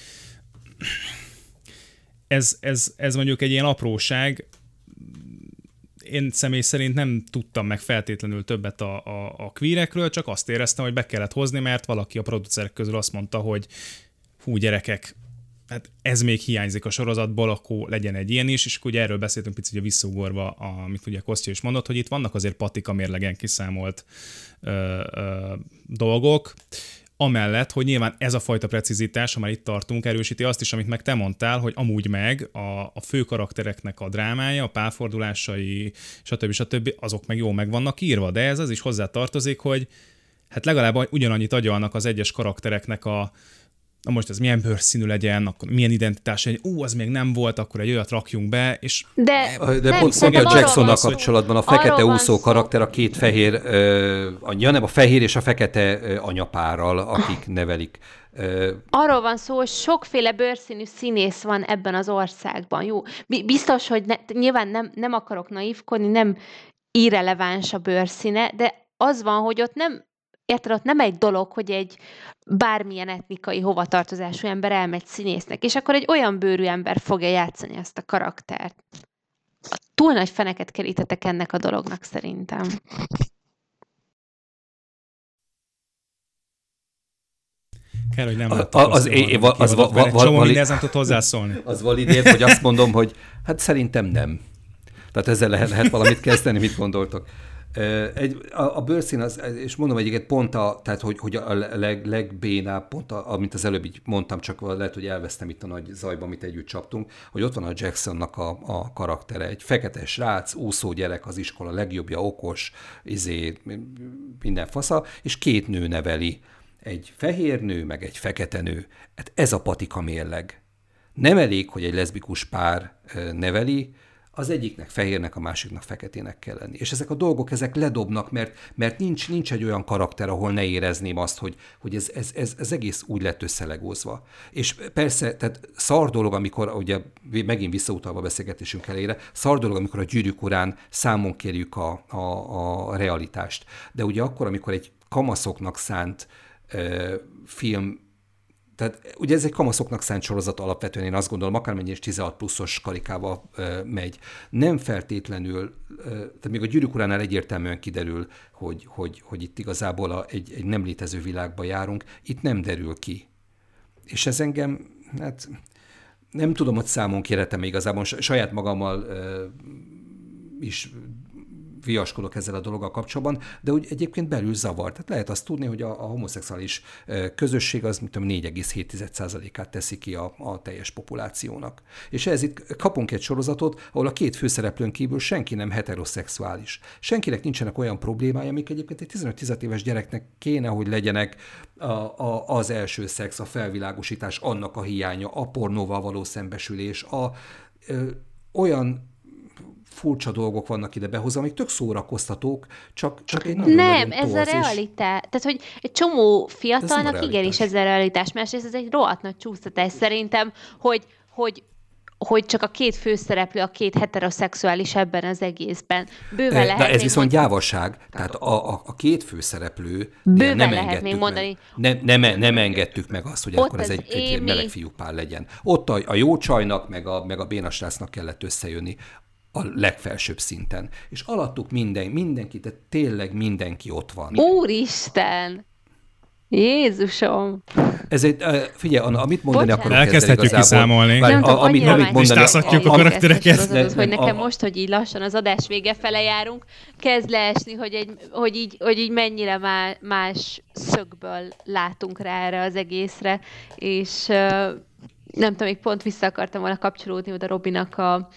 ez, ez, ez mondjuk egy ilyen apróság, én személy szerint nem tudtam meg feltétlenül többet a, a, a queerekről, csak azt éreztem, hogy be kellett hozni, mert valaki a producerek közül azt mondta, hogy hú, gyerekek, hát ez még hiányzik a sorozatból, akkor legyen egy ilyen is, és akkor ugye erről beszéltünk picit ugye visszaugorva, amit ugye Kostya is mondott, hogy itt vannak azért patika mérlegen kiszámolt ö, ö, dolgok, amellett, hogy nyilván ez a fajta precizitás, már itt tartunk, erősíti azt is, amit meg te mondtál, hogy amúgy meg a, a fő karaktereknek a drámája, a pálfordulásai, stb. stb. azok meg jól meg vannak írva, de ez az is hozzá tartozik, hogy hát legalább ugyanannyit agyalnak az egyes karaktereknek a, na most ez milyen bőrszínű legyen, akkor milyen identitás legyen, ú, az még nem volt, akkor egy olyat rakjunk be, és... De, de nem, pont, pont a Jacksonnal kapcsolatban a fekete úszó karakter, a két fehér ö, anyja, nem a fehér és a fekete ö, anyapárral, akik nevelik. Ö, Arról van szó, hogy sokféle bőrszínű színész van ebben az országban. Jó, biztos, hogy ne, nyilván nem, nem akarok naívkodni, nem irreleváns a bőrszíne, de az van, hogy ott nem érted, ott nem egy dolog, hogy egy bármilyen etnikai hovatartozású ember elmegy színésznek, és akkor egy olyan bőrű ember fogja játszani ezt a karaktert. Túl nagy feneket kerítetek ennek a dolognak szerintem. Kell, hogy nem a, az, az, é, az, az va, va, va, valid, ezen tud hozzászólni. Az validért, hogy azt mondom, hogy hát szerintem nem. Tehát ezzel lehet, lehet valamit kezdeni, mit gondoltok. Egy, a, a bőrszín, az, és mondom egyiket pont a, tehát hogy, hogy a leg, legbénább, pont a, amit az előbb így mondtam, csak lehet, hogy elvesztem itt a nagy zajban, amit együtt csaptunk, hogy ott van a Jacksonnak a, a karaktere, egy fekete srác, úszó gyerek, az iskola legjobbja, okos, izé, minden fasza, és két nő neveli, egy fehér nő, meg egy fekete nő. Hát ez a patika mérleg. Nem elég, hogy egy leszbikus pár neveli, az egyiknek fehérnek, a másiknak feketének kell lenni. És ezek a dolgok, ezek ledobnak, mert, mert nincs, nincs egy olyan karakter, ahol ne érezném azt, hogy, hogy ez, ez, ez, ez egész úgy lett összelegózva. És persze, tehát szar dolog, amikor, ugye megint visszautalva a beszélgetésünk elére, szar dolog, amikor a gyűrűk urán számon kérjük a, a, a realitást. De ugye akkor, amikor egy kamaszoknak szánt ö, film tehát ugye ez egy kamaszoknak szánt sorozat alapvetően, én azt gondolom, akármennyi is 16 pluszos karikával ö, megy. Nem feltétlenül, ö, tehát még a gyűrűk uránál egyértelműen kiderül, hogy, hogy, hogy itt igazából a, egy, egy nem létező világba járunk, itt nem derül ki. És ez engem, hát nem tudom, hogy számon kérhetem igazából, saját magammal ö, is viaskodok ezzel a dologgal kapcsolatban, de úgy egyébként belül zavar. Tehát lehet azt tudni, hogy a, a homoszexuális közösség az, mint 4,7%-át teszi ki a, a teljes populációnak. És ez itt kapunk egy sorozatot, ahol a két főszereplőn kívül senki nem heteroszexuális. Senkinek nincsenek olyan problémája, amik egyébként egy 15-16 éves gyereknek kéne, hogy legyenek a, a, az első szex, a felvilágosítás, annak a hiánya, a pornóval való szembesülés, a ö, olyan furcsa dolgok vannak ide behozva, amik tök szórakoztatók, csak, csak egy nagyon Nem, ez a realitás. Tehát, hogy egy csomó fiatalnak igenis ez a realitás, mert ez egy rohadt nagy csúsztatás szerintem, hogy, hogy hogy csak a két főszereplő, a két heteroszexuális ebben az egészben. Bőven lehet. De ez viszont mondani, gyávaság. Tehát a, a, a két főszereplő Bőven nem még mondani. Meg, nem, nem, nem engedtük meg azt, hogy Ott akkor ez egy, egy meleg fiúpár legyen. Ott a, a jó csajnak, meg a, meg a bénasrásznak kellett összejönni a legfelsőbb szinten. És alattuk minden, mindenki, tehát tényleg mindenki ott van. Úristen! Jézusom! Ez egy, figyelj, amit mondani Bocsánat. akarok Elkezdhetjük kiszámolni. Bár, nem, a, amit, amit mondani, a, a karaktereket. De, hogy nekem a, most, hogy így lassan az adás vége fele járunk, kezd leesni, hogy, egy, hogy, így, hogy így mennyire má, más szögből látunk rá erre az egészre, és nem tudom, még pont vissza akartam volna kapcsolódni oda Robinak a,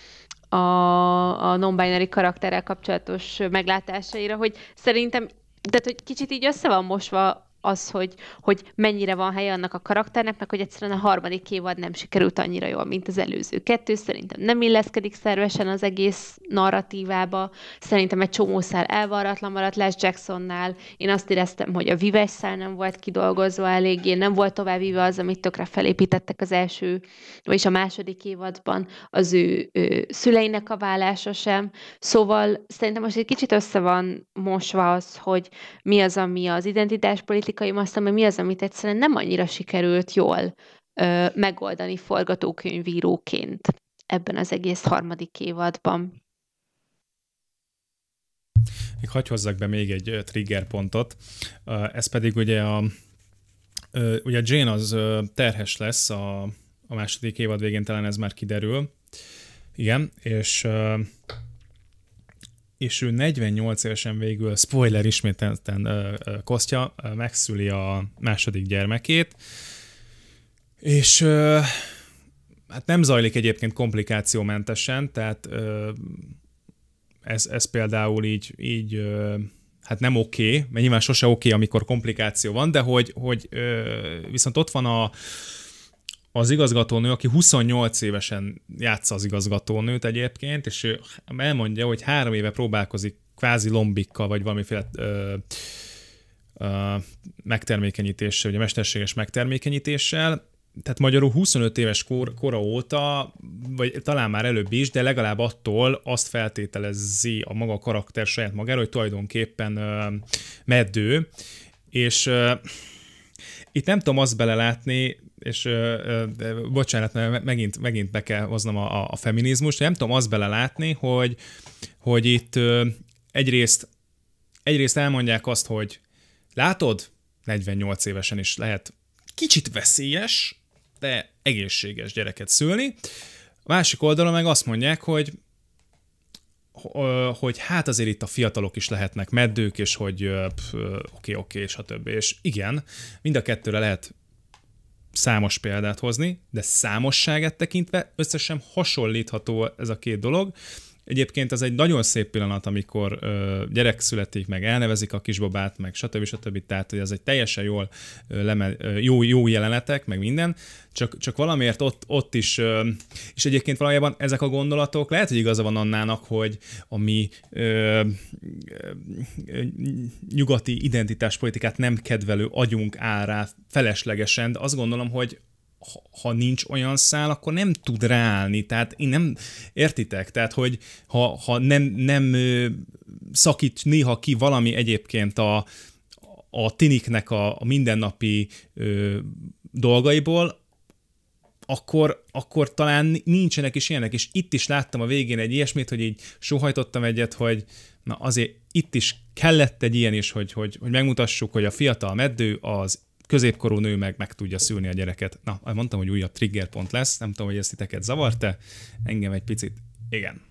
a, a non-binary karakterrel kapcsolatos meglátásaira, hogy szerintem, tehát hogy kicsit így össze van mosva az, hogy, hogy mennyire van helye annak a karakternek, meg hogy egyszerűen a harmadik évad nem sikerült annyira jól, mint az előző kettő. Szerintem nem illeszkedik szervesen az egész narratívába. Szerintem egy csomó szál elvarratlan maradt Les Jacksonnál. Én azt éreztem, hogy a vives szál nem volt kidolgozva eléggé, nem volt tovább víve az, amit tökre felépítettek az első, vagyis a második évadban az ő, ő szüleinek a vállása sem. Szóval szerintem most egy kicsit össze van mosva az, hogy mi az, ami az identitáspolitika politikai massza, mert mi az, amit egyszerűen nem annyira sikerült jól ö, megoldani forgatókönyvíróként ebben az egész harmadik évadban. Még hagyj hozzak be még egy trigger pontot, ez pedig ugye a ugye Jane az terhes lesz a, a második évad végén talán ez már kiderül. Igen, és és ő 48 évesen végül, spoiler ismételten Kostya, megszüli a második gyermekét, és hát nem zajlik egyébként komplikációmentesen, tehát ez, ez például így, így hát nem oké, okay, mert nyilván sose oké, okay, amikor komplikáció van, de hogy, hogy viszont ott van a, az igazgatónő, aki 28 évesen játsza az igazgatónőt egyébként, és ő elmondja, hogy három éve próbálkozik kvázi lombikkal, vagy valamiféle ö, ö, megtermékenyítéssel, ugye mesterséges megtermékenyítéssel, tehát magyarul 25 éves kor, kora óta, vagy talán már előbb is, de legalább attól azt feltételezi a maga karakter saját magára, hogy tulajdonképpen ö, meddő, és ö, itt nem tudom azt belelátni, és ö, ö, bocsánat, megint, megint be kell hoznom a, a feminizmust, nem tudom azt belelátni, hogy, hogy itt ö, egyrészt, egyrészt elmondják azt, hogy látod, 48 évesen is lehet kicsit veszélyes, de egészséges gyereket szülni. A másik oldalon meg azt mondják, hogy hogy hát azért itt a fiatalok is lehetnek meddők, és hogy oké, oké, okay, a többi. És igen, mind a kettőre lehet számos példát hozni, de számosságát tekintve összesen hasonlítható ez a két dolog. Egyébként ez egy nagyon szép pillanat, amikor ö, gyerek születik, meg elnevezik a kisbabát, meg stb. stb. Tehát, hogy ez egy teljesen jól ö, leme, ö, jó, jó jelenetek, meg minden, csak, csak valamiért ott, ott is, ö, és egyébként valójában ezek a gondolatok, lehet, hogy igaza van annának, hogy a mi ö, ö, nyugati identitáspolitikát nem kedvelő agyunk áll rá feleslegesen, de azt gondolom, hogy ha nincs olyan szál, akkor nem tud ráállni. Tehát én nem, értitek? Tehát, hogy ha, ha nem, nem szakít néha ki valami egyébként a, a tiniknek a, a mindennapi ö, dolgaiból, akkor, akkor talán nincsenek is ilyenek, és itt is láttam a végén egy ilyesmit, hogy így sohajtottam egyet, hogy na azért itt is kellett egy ilyen is, hogy, hogy, hogy megmutassuk, hogy a fiatal meddő az középkorú nő meg meg tudja szülni a gyereket. Na, mondtam, hogy újabb triggerpont lesz, nem tudom, hogy ezt titeket zavart-e, engem egy picit, igen.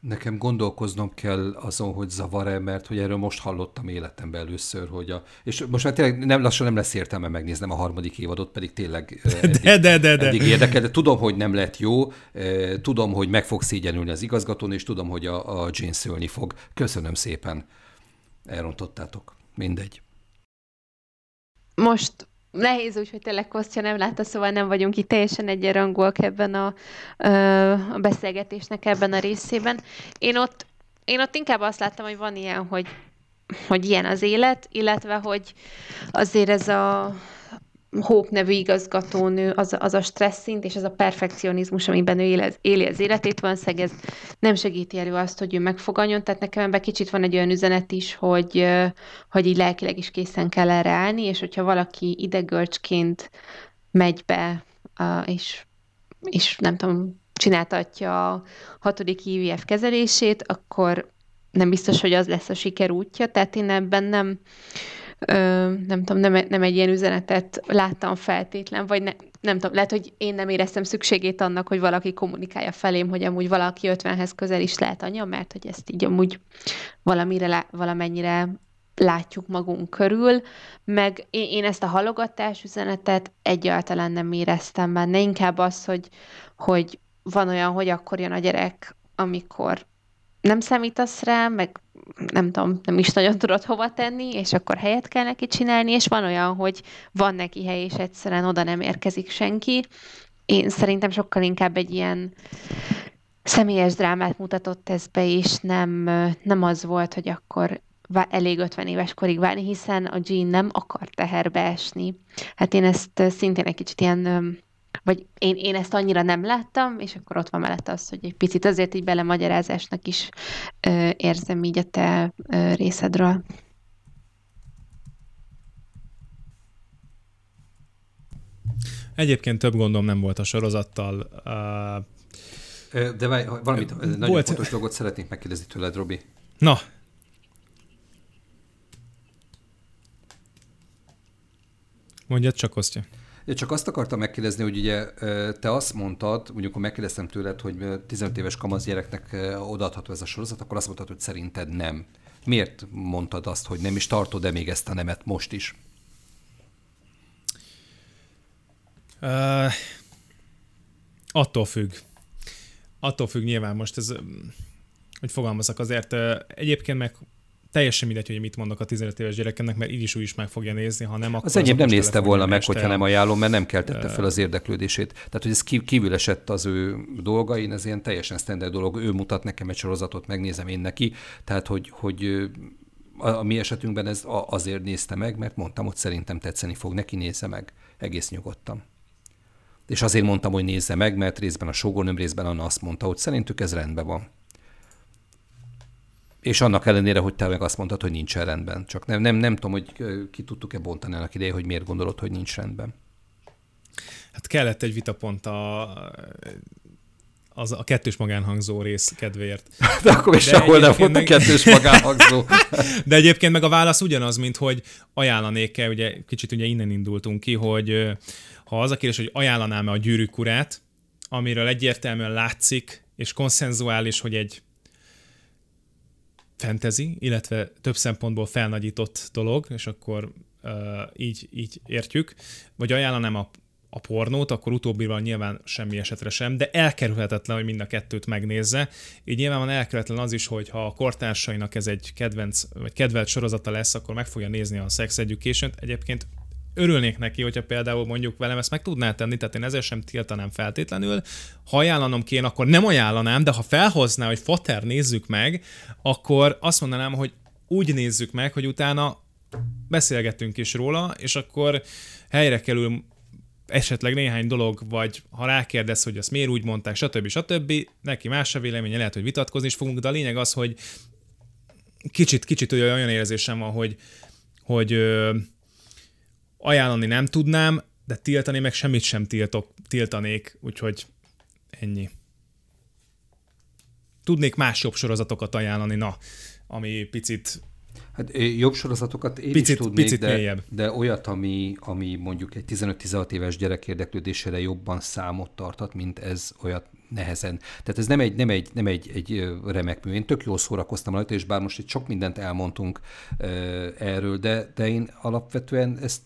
Nekem gondolkoznom kell azon, hogy zavar-e, mert hogy erről most hallottam életemben először, hogy a... És most már tényleg nem, lassan nem lesz értelme megnéznem a harmadik évadot, pedig tényleg eddig, de, de, de, de. eddig érdekel, de tudom, hogy nem lett jó, tudom, hogy meg fog szégyenülni az igazgatón, és tudom, hogy a, a Jane szülni fog. Köszönöm szépen. Elrontottátok. Mindegy most nehéz úgy, hogy tényleg Kostya nem látta, szóval nem vagyunk itt teljesen egyenrangúak ebben a, a beszélgetésnek ebben a részében. Én ott, én ott inkább azt láttam, hogy van ilyen, hogy, hogy ilyen az élet, illetve hogy azért ez a Hope nevű igazgatónő, az, az a stressz szint és az a perfekcionizmus, amiben ő éli, éli az életét, van szeg, ez nem segíti elő azt, hogy ő megfoganjon, tehát nekem ebben kicsit van egy olyan üzenet is, hogy, hogy így lelkileg is készen kell erre állni, és hogyha valaki idegölcsként megy be, és, és nem tudom, csináltatja a hatodik IVF kezelését, akkor nem biztos, hogy az lesz a siker útja, tehát én ebben nem, nem tudom, nem, nem egy ilyen üzenetet láttam feltétlen, vagy ne, nem tudom, lehet, hogy én nem éreztem szükségét annak, hogy valaki kommunikálja felém, hogy amúgy valaki 50-hez közel is lehet anya, mert hogy ezt így amúgy valamire, valamennyire látjuk magunk körül, meg én, én ezt a halogatás üzenetet egyáltalán nem éreztem benne, inkább az, hogy, hogy van olyan, hogy akkor jön a gyerek, amikor nem számítasz rá, meg nem tudom, nem is nagyon tudod hova tenni, és akkor helyet kell neki csinálni, és van olyan, hogy van neki hely, és egyszerűen oda nem érkezik senki. Én szerintem sokkal inkább egy ilyen személyes drámát mutatott ez be, és nem, nem az volt, hogy akkor elég 50 éves korig várni, hiszen a Jean nem akar teherbe esni. Hát én ezt szintén egy kicsit ilyen vagy én, én ezt annyira nem láttam, és akkor ott van mellett az, hogy egy picit azért így belemagyarázásnak is ö, érzem így a te ö, részedről. Egyébként több gondom nem volt a sorozattal. Uh, De várj, valamit, volt... nagyon fontos dolgot szeretnék megkérdezni tőled, Robi. Na. Mondjad csak, Kostya. Csak azt akartam megkérdezni, hogy ugye te azt mondtad, mondjuk amikor megkérdeztem tőled, hogy 15 éves kamasz gyereknek odaadható ez a sorozat, akkor azt mondtad, hogy szerinted nem. Miért mondtad azt, hogy nem is tartod-e még ezt a nemet most is? Uh, attól függ. Attól függ nyilván most ez, hogy fogalmazok azért. Egyébként meg teljesen mindegy, hogy mit mondok a 15 éves gyerekemnek, mert így is úgy is meg fogja nézni, ha nem, akkor az enyém nem nézte volna meg, hogyha nem ajánlom, mert nem keltette fel az érdeklődését. Tehát, hogy ez kívül esett az ő dolgain, ez ilyen teljesen standard dolog. Ő mutat nekem egy sorozatot, megnézem én neki. Tehát, hogy, hogy a mi esetünkben ez azért nézte meg, mert mondtam, hogy szerintem tetszeni fog, neki nézze meg. Egész nyugodtan. És azért mondtam, hogy nézze meg, mert részben a sógornőm, részben Anna azt mondta, hogy szerintük ez rendben van. És annak ellenére, hogy te meg azt mondtad, hogy nincs rendben. Csak nem, nem, nem tudom, hogy ki tudtuk-e bontani annak ideje, hogy miért gondolod, hogy nincs rendben. Hát kellett egy vitapont a, az a kettős magánhangzó rész kedvéért. De akkor is sehol nem volt meg... a kettős magánhangzó. De egyébként meg a válasz ugyanaz, mint hogy ajánlanék-e, ugye kicsit ugye innen indultunk ki, hogy ha az a kérdés, hogy ajánlanám-e a gyűrűk urát, amiről egyértelműen látszik, és konszenzuális, hogy egy fantasy, illetve több szempontból felnagyított dolog, és akkor uh, így, így értjük, vagy ajánlanám a, a pornót, akkor utóbbival nyilván semmi esetre sem, de elkerülhetetlen, hogy mind a kettőt megnézze. Így nyilván van elkerülhetetlen az is, hogy ha a kortársainak ez egy kedvenc, vagy kedvelt sorozata lesz, akkor meg fogja nézni a Sex Education-t. Egyébként örülnék neki, hogyha például mondjuk velem ezt meg tudná tenni, tehát én ezzel sem tiltanám feltétlenül. Ha ajánlanom kéne, akkor nem ajánlanám, de ha felhozná, hogy Fater nézzük meg, akkor azt mondanám, hogy úgy nézzük meg, hogy utána beszélgetünk is róla, és akkor helyre kerül esetleg néhány dolog, vagy ha rákérdez, hogy azt miért úgy mondták, stb. stb. Neki más a véleménye, lehet, hogy vitatkozni is fogunk, de a lényeg az, hogy kicsit, kicsit olyan érzésem van, hogy, hogy ajánlani nem tudnám, de tiltani meg semmit sem tiltok, tiltanék, úgyhogy ennyi. Tudnék más jobb sorozatokat ajánlani, na, ami picit Hát jobb sorozatokat én picit, is tudnék, picit de, de olyat, ami, ami mondjuk egy 15-16 éves gyerek érdeklődésére jobban számot tartat, mint ez, olyat nehezen. Tehát ez nem egy, nem egy, nem egy, egy remek mű. Én tök jól szórakoztam rajta, és bár most itt sok mindent elmondtunk erről, de, de én alapvetően ezt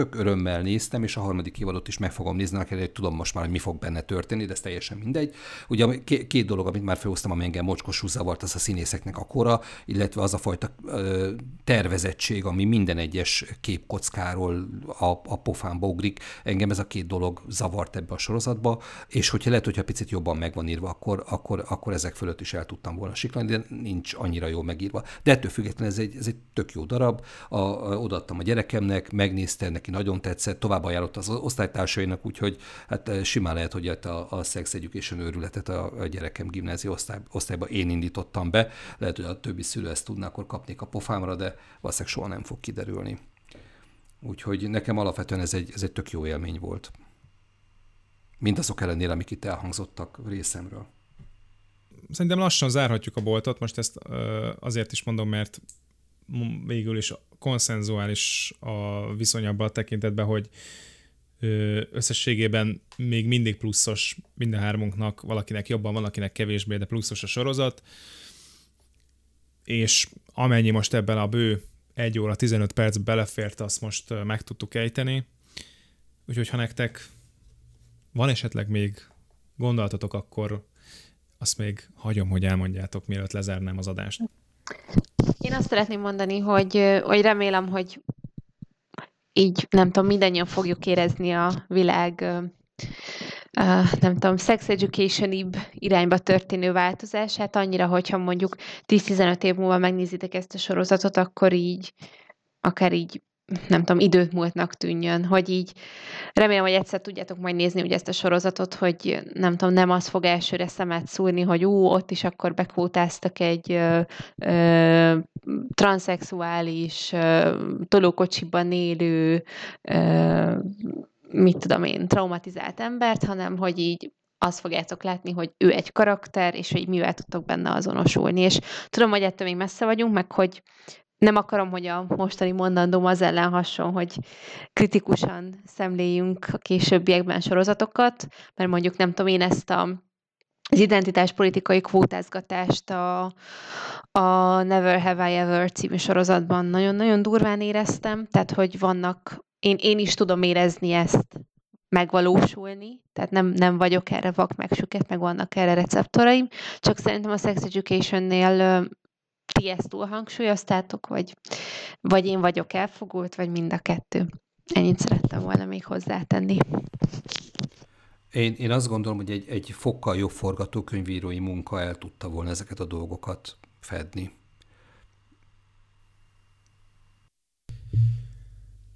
tök örömmel néztem, és a harmadik évadot is meg fogom nézni, hogy tudom most már, hogy mi fog benne történni, de ez teljesen mindegy. Ugye két dolog, amit már felhoztam, ami engem mocskosú zavart, az a színészeknek a kora, illetve az a fajta ö, tervezettség, ami minden egyes képkockáról a, a pofánba ugrik. Engem ez a két dolog zavart ebbe a sorozatba, és hogyha lehet, hogyha picit jobban meg van írva, akkor, akkor, akkor ezek fölött is el tudtam volna siklani, de nincs annyira jól megírva. De ettől függetlenül ez egy, ez egy tök jó darab. A, a, odaadtam a gyerekemnek, megnézte, neki nagyon tetszett, tovább ajánlott az osztálytársainak, úgyhogy hát eh, simán lehet, hogy a, a Sex Education őrületet a, a gyerekem gimnázió osztály, osztályba én indítottam be. Lehet, hogy a többi szülő ezt tudná, akkor kapnék a pofámra, de valószínűleg soha nem fog kiderülni. Úgyhogy nekem alapvetően ez egy, ez egy tök jó élmény volt. Mindazok ellenére, amik itt elhangzottak részemről. Szerintem lassan zárhatjuk a boltot, most ezt azért is mondom, mert végül is konszenzuális a viszony abban a tekintetben, hogy összességében még mindig pluszos minden hármunknak, valakinek jobban, valakinek kevésbé, de pluszos a sorozat, és amennyi most ebben a bő 1 óra 15 perc belefért, azt most meg tudtuk ejteni. Úgyhogy ha nektek van esetleg még gondolatotok, akkor azt még hagyom, hogy elmondjátok, mielőtt lezárnám az adást. Én azt szeretném mondani, hogy, hogy remélem, hogy így, nem tudom, mindannyian fogjuk érezni a világ nem tudom, sex education irányba történő változását, annyira, hogyha mondjuk 10-15 év múlva megnézitek ezt a sorozatot, akkor így, akár így nem tudom, időt múltnak tűnjön, hogy így remélem, hogy egyszer tudjátok majd nézni ugye ezt a sorozatot, hogy nem tudom, nem az fog elsőre szemet szúrni, hogy ú, ott is akkor bekótáztak egy ö, ö, transzexuális, tolókocsiban élő, ö, mit tudom én, traumatizált embert, hanem hogy így azt fogjátok látni, hogy ő egy karakter, és hogy mivel tudtok benne azonosulni. És tudom, hogy ettől még messze vagyunk, meg hogy nem akarom, hogy a mostani mondandóm az ellen hasson, hogy kritikusan szemléljünk a későbbiekben sorozatokat, mert mondjuk nem tudom én ezt a az identitáspolitikai kvótázgatást a, a Never Have I Ever című sorozatban nagyon-nagyon durván éreztem, tehát hogy vannak, én, én is tudom érezni ezt megvalósulni, tehát nem, nem vagyok erre vak meg süket, meg vannak erre receptoraim, csak szerintem a Sex Education-nél ti ezt túlhangsúlyoztátok, vagy, vagy én vagyok elfogult, vagy mind a kettő. Ennyit szerettem volna még hozzátenni. Én, én azt gondolom, hogy egy, egy fokkal jobb forgatókönyvírói munka el tudta volna ezeket a dolgokat fedni.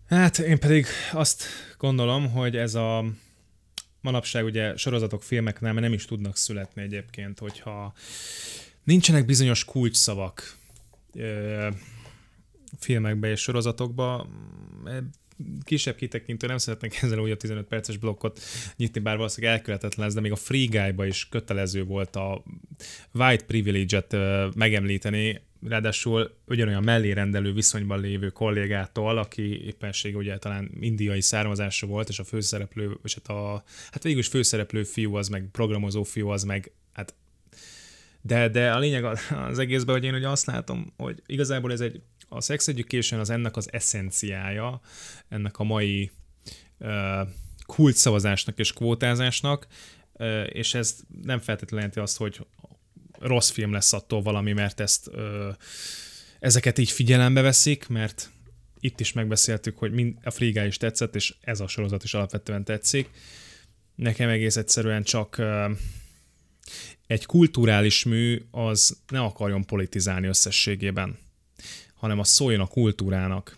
Hát én pedig azt gondolom, hogy ez a manapság ugye sorozatok, filmek nem, nem is tudnak születni egyébként, hogyha nincsenek bizonyos kulcsszavak ö, filmekbe és sorozatokba, kisebb kitekintő, nem szeretnék ezzel úgy a 15 perces blokkot nyitni, bár valószínűleg elkövetetlen lesz, de még a Free Guy-ba is kötelező volt a white privilege-et megemlíteni, ráadásul ugyanolyan mellérendelő viszonyban lévő kollégától, aki éppensége ugye talán indiai származású volt, és a főszereplő, és hát a, hát végül is főszereplő fiú az meg, programozó fiú az meg, hát de, de a lényeg az egészben, hogy én ugye azt látom, hogy igazából ez egy a sex education az ennek az eszenciája, ennek a mai uh, kult és kvótázásnak, uh, és ez nem feltétlenül jelenti azt, hogy rossz film lesz attól valami, mert ezt uh, ezeket így figyelembe veszik, mert itt is megbeszéltük, hogy mind, a Guy is tetszett, és ez a sorozat is alapvetően tetszik. Nekem egész egyszerűen csak uh, egy kulturális mű az ne akarjon politizálni összességében hanem az szóljon a kultúrának,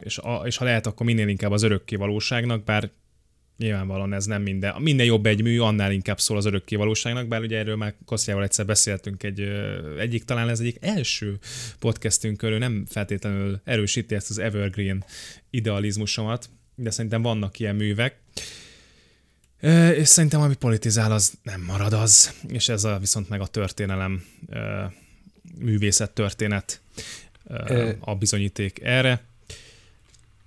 és, a, és ha lehet, akkor minél inkább az örökké valóságnak, bár nyilvánvalóan ez nem minden. Minden jobb egy mű, annál inkább szól az örökké valóságnak, bár ugye erről már Kosztjával egyszer beszéltünk egy, egyik, talán ez egyik első podcastünk körül, nem feltétlenül erősíti ezt az evergreen idealizmusomat, de szerintem vannak ilyen művek. És szerintem, ami politizál, az nem marad az, és ez a, viszont meg a történelem művészet történet a bizonyíték erre.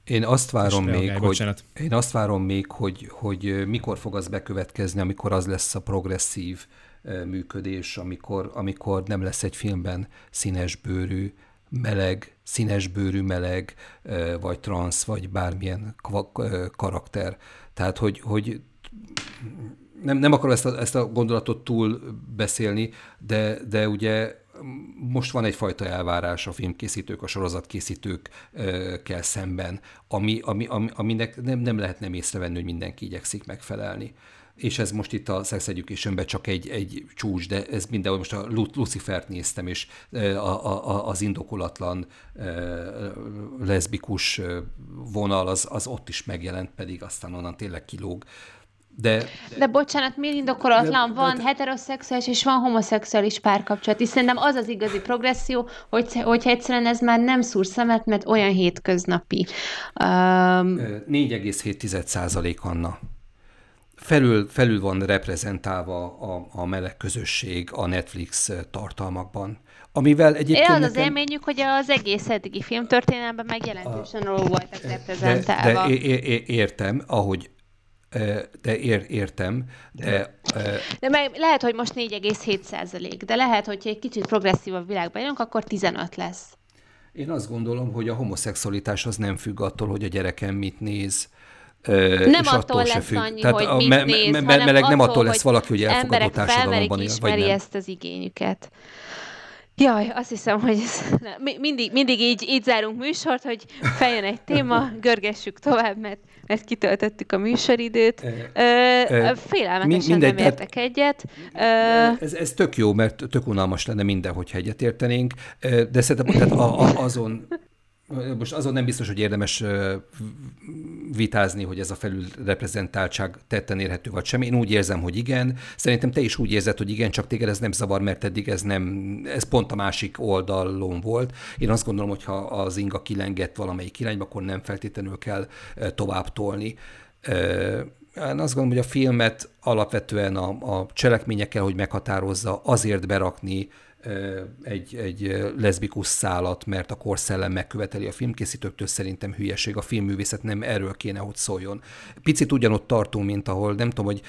Én azt várom még, reagálj, hogy, bocsánat. én azt várom még, hogy, hogy mikor fog az bekövetkezni, amikor az lesz a progresszív működés, amikor, amikor nem lesz egy filmben színesbőrű, meleg, színesbőrű meleg, vagy transz, vagy bármilyen karakter. Tehát, hogy, hogy nem, nem akarom ezt a, ezt a gondolatot túl beszélni, de, de ugye most van egyfajta elvárás a filmkészítők, a sorozatkészítőkkel szemben, ami, ami, ami, aminek nem, nem lehet nem észrevenni, hogy mindenki igyekszik megfelelni. És ez most itt a Sex education csak egy, egy csúcs, de ez mindenhol most a Lucifert néztem, és a, a, az indokolatlan leszbikus vonal az, az ott is megjelent, pedig aztán onnan tényleg kilóg de, de bocsánat, miért indokolatlan? Van de, heteroszexuális és van homoszexuális párkapcsolat, és szerintem az az igazi progresszió, hogy, hogyha egyszerűen ez már nem szúr szemet, mert olyan hétköznapi. Um... 4,7 százalék Anna. Felül, felül van reprezentálva a, a meleg közösség a Netflix tartalmakban. Amivel egyébként... Én az nekem... az élményük, hogy az egész eddigi filmtörténelemben megjelentősen a... voltak reprezentálva. De, de é, é, értem, ahogy de ér, értem, de... De meg lehet, hogy most 4,7 százalék, de lehet, hogy egy kicsit progresszívabb világban jönünk, akkor 15 lesz. Én azt gondolom, hogy a homoszexualitás az nem függ attól, hogy a gyerekem mit néz, nem és attól lesz függ. annyi, Tehát hogy a mit me- néz, me- me- meleg nem attól lesz valaki, hogy elfogadó társadalomban él, vagy nem. ezt az igényüket. Jaj, azt hiszem, hogy ez, mindig, mindig így, így zárunk műsort, hogy feljön egy téma, görgessük tovább, mert, mert kitöltöttük a műsoridőt. Ö, félelmetesen mindegy, nem értek tehát, egyet. Ez, ez tök jó, mert tök unalmas lenne minden, hogyha egyet értenénk, de szerintem tehát a, a, azon most azon nem biztos, hogy érdemes vitázni, hogy ez a felülreprezentáltság tetten érhető vagy sem. Én úgy érzem, hogy igen. Szerintem te is úgy érzed, hogy igen, csak téged ez nem zavar, mert eddig ez nem, ez pont a másik oldalon volt. Én azt gondolom, hogy ha az inga kilengett valamelyik irányba, akkor nem feltétlenül kell tovább tolni. Én azt gondolom, hogy a filmet alapvetően a, a cselekményekkel, hogy meghatározza, azért berakni egy, egy leszbikus szálat, mert a korszellem megköveteli a filmkészítőktől, szerintem hülyeség. A filmművészet nem erről kéne, hogy szóljon. Picit ugyanott tartunk, mint ahol nem tudom, hogy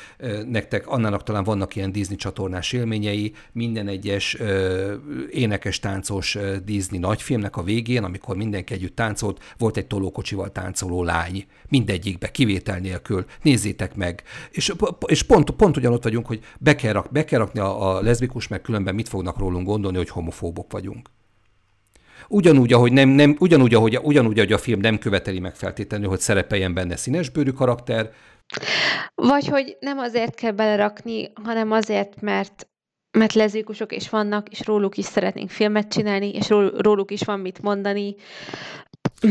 nektek annának talán vannak ilyen Disney csatornás élményei, minden egyes énekes táncos Disney nagyfilmnek a végén, amikor mindenki együtt táncolt, volt egy tolókocsival táncoló lány. Mindegyikbe, kivétel nélkül. Nézzétek meg. És, és pont, pont ugyanott vagyunk, hogy be kell, rak, be kell rakni a, a leszbikus, meg különben mit fognak rólunk gondolni, hogy homofóbok vagyunk. Ugyanúgy, ahogy, nem, nem, ugyanúgy, ahogy, ugyanúgy, ahogy a film nem követeli meg feltétlenül, hogy szerepeljen benne színesbőrű karakter. Vagy hogy nem azért kell belerakni, hanem azért, mert mert lezbikusok is vannak, és róluk is szeretnénk filmet csinálni, és róluk is van mit mondani,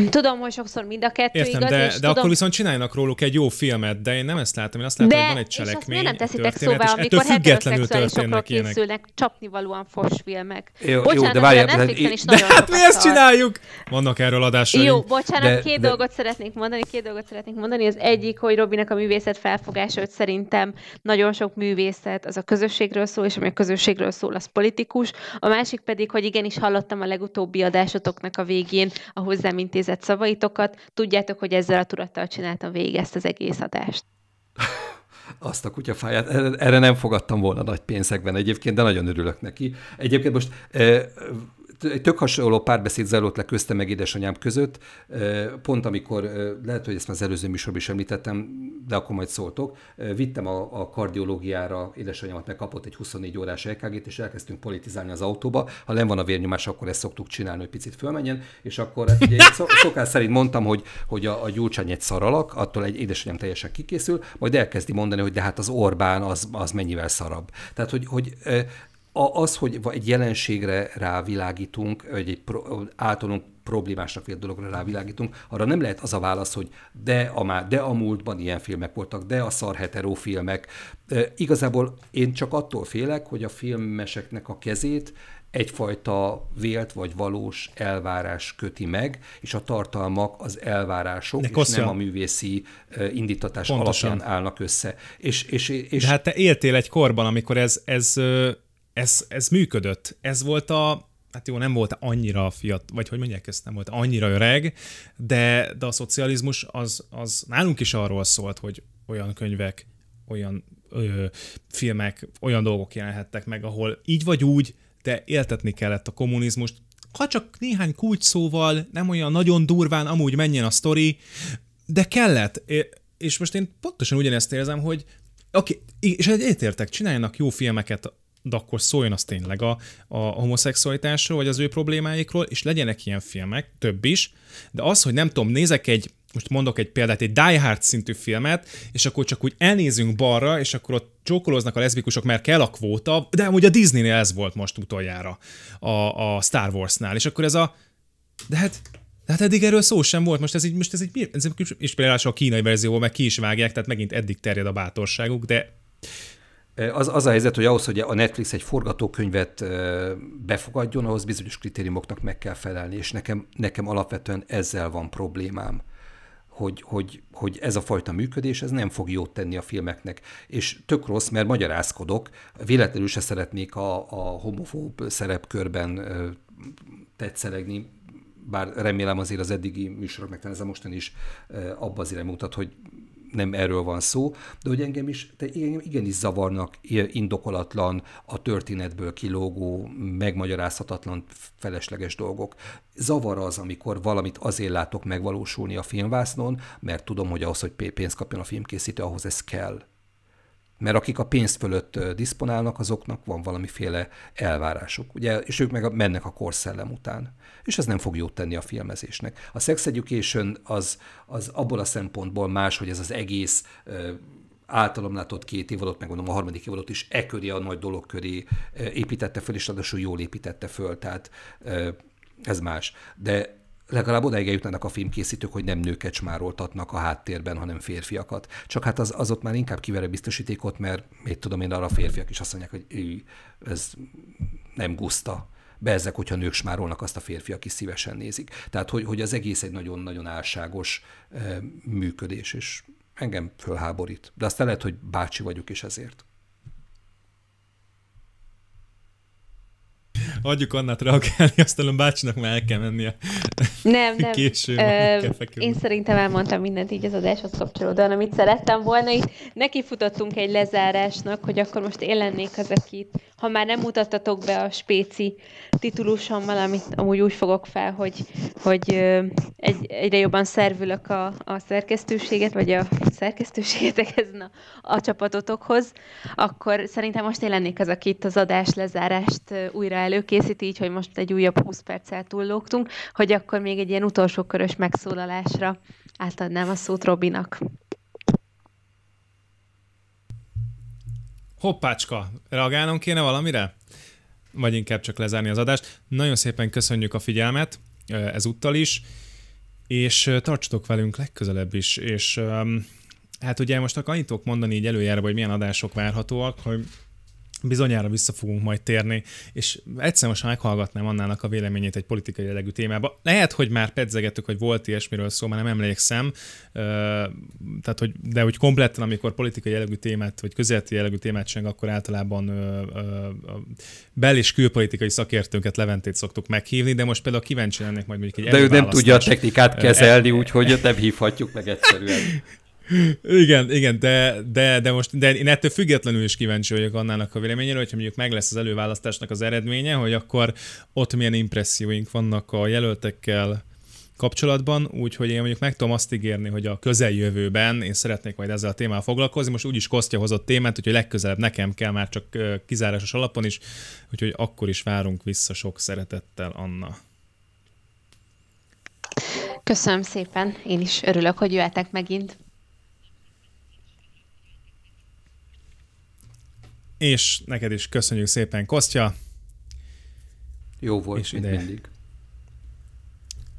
Tudom, hogy sokszor mind a kettő Értem, igaz, de, és de tudom... akkor viszont csinálnak róluk egy jó filmet, de én nem ezt látom, én azt látom, de, hogy van egy cselekmény, és azt nem teszitek történet, szóvá, amikor függetlenül történnek készülnek csapnivalóan fos filmek. Jó, bocsánat, jó, de várjál, a Netflixen is de nagyon hát mi ezt csináljuk? Vannak erről adásai. Jó, bocsánat, De- két de- dolgot szeretnék mondani, két dolgot szeretnék mondani. Az egyik, hogy Robinek a művészet felfogása, hogy szerintem nagyon sok művészet az a közösségről szól, és ami a közösségről szól, az politikus. A másik pedig, hogy igenis hallottam a legutóbbi adásotoknak a végén a hozzám intézett szavaitokat. Tudjátok, hogy ezzel a tudattal csináltam végig ezt az egész adást. Azt a kutyafáját, erre, nem fogadtam volna nagy pénzekben egyébként, de nagyon örülök neki. Egyébként most eh, egy tök hasonló párbeszéd zajlott le köztem meg édesanyám között, pont amikor, eh, lehet, hogy ezt már az előző műsorban is említettem, de akkor majd szóltok, vittem a, a kardiológiára, édesanyámat megkapott egy 24 órás EKG-t, és elkezdtünk politizálni az autóba. Ha nem van a vérnyomás, akkor ezt szoktuk csinálni, hogy picit fölmenjen, és akkor hát ugye szokás szerint mondtam, hogy, hogy a, a gyurcsány egy szaralak, attól egy édesanyám teljesen kikészül, majd elkezdi mondani, hogy de hát az Orbán az, az mennyivel szarabb. Tehát, hogy, hogy a- az, hogy egy jelenségre rávilágítunk, vagy egy pro, általunk problémásnak vélt dologra rávilágítunk, arra nem lehet az a válasz, hogy de a, má- de a múltban ilyen filmek voltak, de a szar hetero filmek. E, igazából én csak attól félek, hogy a filmeseknek a kezét egyfajta vélt vagy valós elvárás köti meg, és a tartalmak az elvárások, De és Kossza- nem a művészi indítatás Pontosan. alapján állnak össze. És, és, és De hát te éltél egy korban, amikor ez, ez, ez, ez működött. Ez volt a, hát jó, nem volt annyira fiat, vagy hogy mondják ezt, nem volt annyira öreg, de, de a szocializmus az, az nálunk is arról szólt, hogy olyan könyvek, olyan ö, filmek, olyan dolgok jelenhettek meg, ahol így vagy úgy, de éltetni kellett a kommunizmust, ha csak néhány kulcs szóval, nem olyan nagyon durván, amúgy menjen a sztori, de kellett. És most én pontosan ugyanezt érzem, hogy oké, okay, és egyetértek, csináljanak jó filmeket, de akkor szóljon az tényleg a, a homoszexualitásról, vagy az ő problémáikról, és legyenek ilyen filmek, több is, de az, hogy nem tudom, nézek egy, most mondok egy példát, egy Die Hard szintű filmet, és akkor csak úgy elnézünk balra, és akkor ott csókolóznak a leszbikusok, mert kell a kvóta, de amúgy a Disneynél ez volt most utoljára, a, a Star Warsnál, és akkor ez a, de hát de hát eddig erről szó sem volt, most ez így, most ez így, ez egy, és például a kínai verzióból meg ki is vágják, tehát megint eddig terjed a bátorságuk, de Az, az a helyzet, hogy ahhoz, hogy a Netflix egy forgatókönyvet befogadjon, ahhoz bizonyos kritériumoknak meg kell felelni, és nekem, nekem alapvetően ezzel van problémám, hogy, hogy, hogy ez a fajta működés, ez nem fog jót tenni a filmeknek. És tök rossz, mert magyarázkodok, véletlenül se szeretnék a, a homofób szerepkörben tetszelegni, bár remélem azért az eddigi műsorok, meg talán ez a mostani is abba az irányba mutat, hogy nem erről van szó, de hogy engem is, de engem igenis zavarnak indokolatlan, a történetből kilógó, megmagyarázhatatlan, felesleges dolgok. Zavar az, amikor valamit azért látok megvalósulni a filmvásznon, mert tudom, hogy ahhoz, hogy pé- pénzt kapjon a filmkészítő, ahhoz ez kell. Mert akik a pénz fölött diszponálnak, azoknak van valamiféle elvárásuk, ugye, és ők meg mennek a korszellem után. És ez nem fog jót tenni a filmezésnek. A Sex Education az, az abból a szempontból más, hogy ez az egész általam látott két évadot, meg mondom a harmadik évadot is e köré, a nagy dolog köré építette föl, és ráadásul jól építette föl, tehát ez más. De legalább odáig eljutnának a filmkészítők, hogy nem nőket smároltatnak a háttérben, hanem férfiakat. Csak hát az, az ott már inkább kivere biztosítékot, mert mit tudom én, arra a férfiak is azt mondják, hogy ő, ez nem guszta. Bezzek, hogyha nők smárolnak, azt a férfiak is szívesen nézik. Tehát, hogy, hogy az egész egy nagyon-nagyon álságos e, működés, és engem fölháborít. De aztán lehet, hogy bácsi vagyok is ezért. adjuk Annát reagálni, aztán a bácsinak már el kell mennie. Nem, nem. Késő, Ö, én szerintem elmondtam mindent így az adáshoz kapcsolódóan, amit szerettem volna. Itt nekifutottunk egy lezárásnak, hogy akkor most én lennék az, akit, ha már nem mutattatok be a spéci titulusommal, amit amúgy úgy fogok fel, hogy, hogy egy, egyre jobban szervülök a, a szerkesztőséget, vagy a szerkesztőségetek ezen a, a csapatotokhoz, akkor szerintem most én lennék az, aki itt az adás lezárást újra előkészíti, így, hogy most egy újabb 20 perccel túllógtunk, hogy akkor még egy ilyen utolsó körös megszólalásra átadnám a szót Robinak. Hoppácska, reagálnom kéne valamire? Vagy inkább csak lezárni az adást. Nagyon szépen köszönjük a figyelmet, ezúttal is, és tartsatok velünk legközelebb is, és hát ugye most akkor annyit mondani így előjára, hogy milyen adások várhatóak, hogy bizonyára vissza fogunk majd térni, és egyszer most meghallgatnám Annának a véleményét egy politikai jellegű témába. Lehet, hogy már pedzegettük, hogy volt ilyesmiről szó, már nem emlékszem, tehát, hogy, de hogy kompletten, amikor politikai jellegű témát, vagy közéleti jellegű témát sem, akkor általában bel- és külpolitikai szakértőnket Leventét szoktuk meghívni, de most például kíváncsi lennék majd mondjuk egy De ő nem tudja a technikát kezelni, úgyhogy nem hívhatjuk meg egyszerűen. Igen, igen, de, de, de most de én ettől függetlenül is kíváncsi vagyok annának a véleményére, hogyha mondjuk meg lesz az előválasztásnak az eredménye, hogy akkor ott milyen impresszióink vannak a jelöltekkel kapcsolatban, úgyhogy én mondjuk meg tudom azt ígérni, hogy a közeljövőben én szeretnék majd ezzel a témával foglalkozni. Most úgyis Kostya hozott témát, hogy legközelebb nekem kell már csak kizárásos alapon is, úgyhogy akkor is várunk vissza sok szeretettel, Anna. Köszönöm szépen, én is örülök, hogy jöhetek megint. És neked is köszönjük szépen, Kostya. Jó volt, és ide. mindig.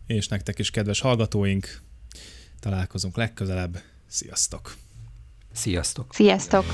És nektek is, kedves hallgatóink, találkozunk legközelebb. Sziasztok! Sziasztok! Sziasztok!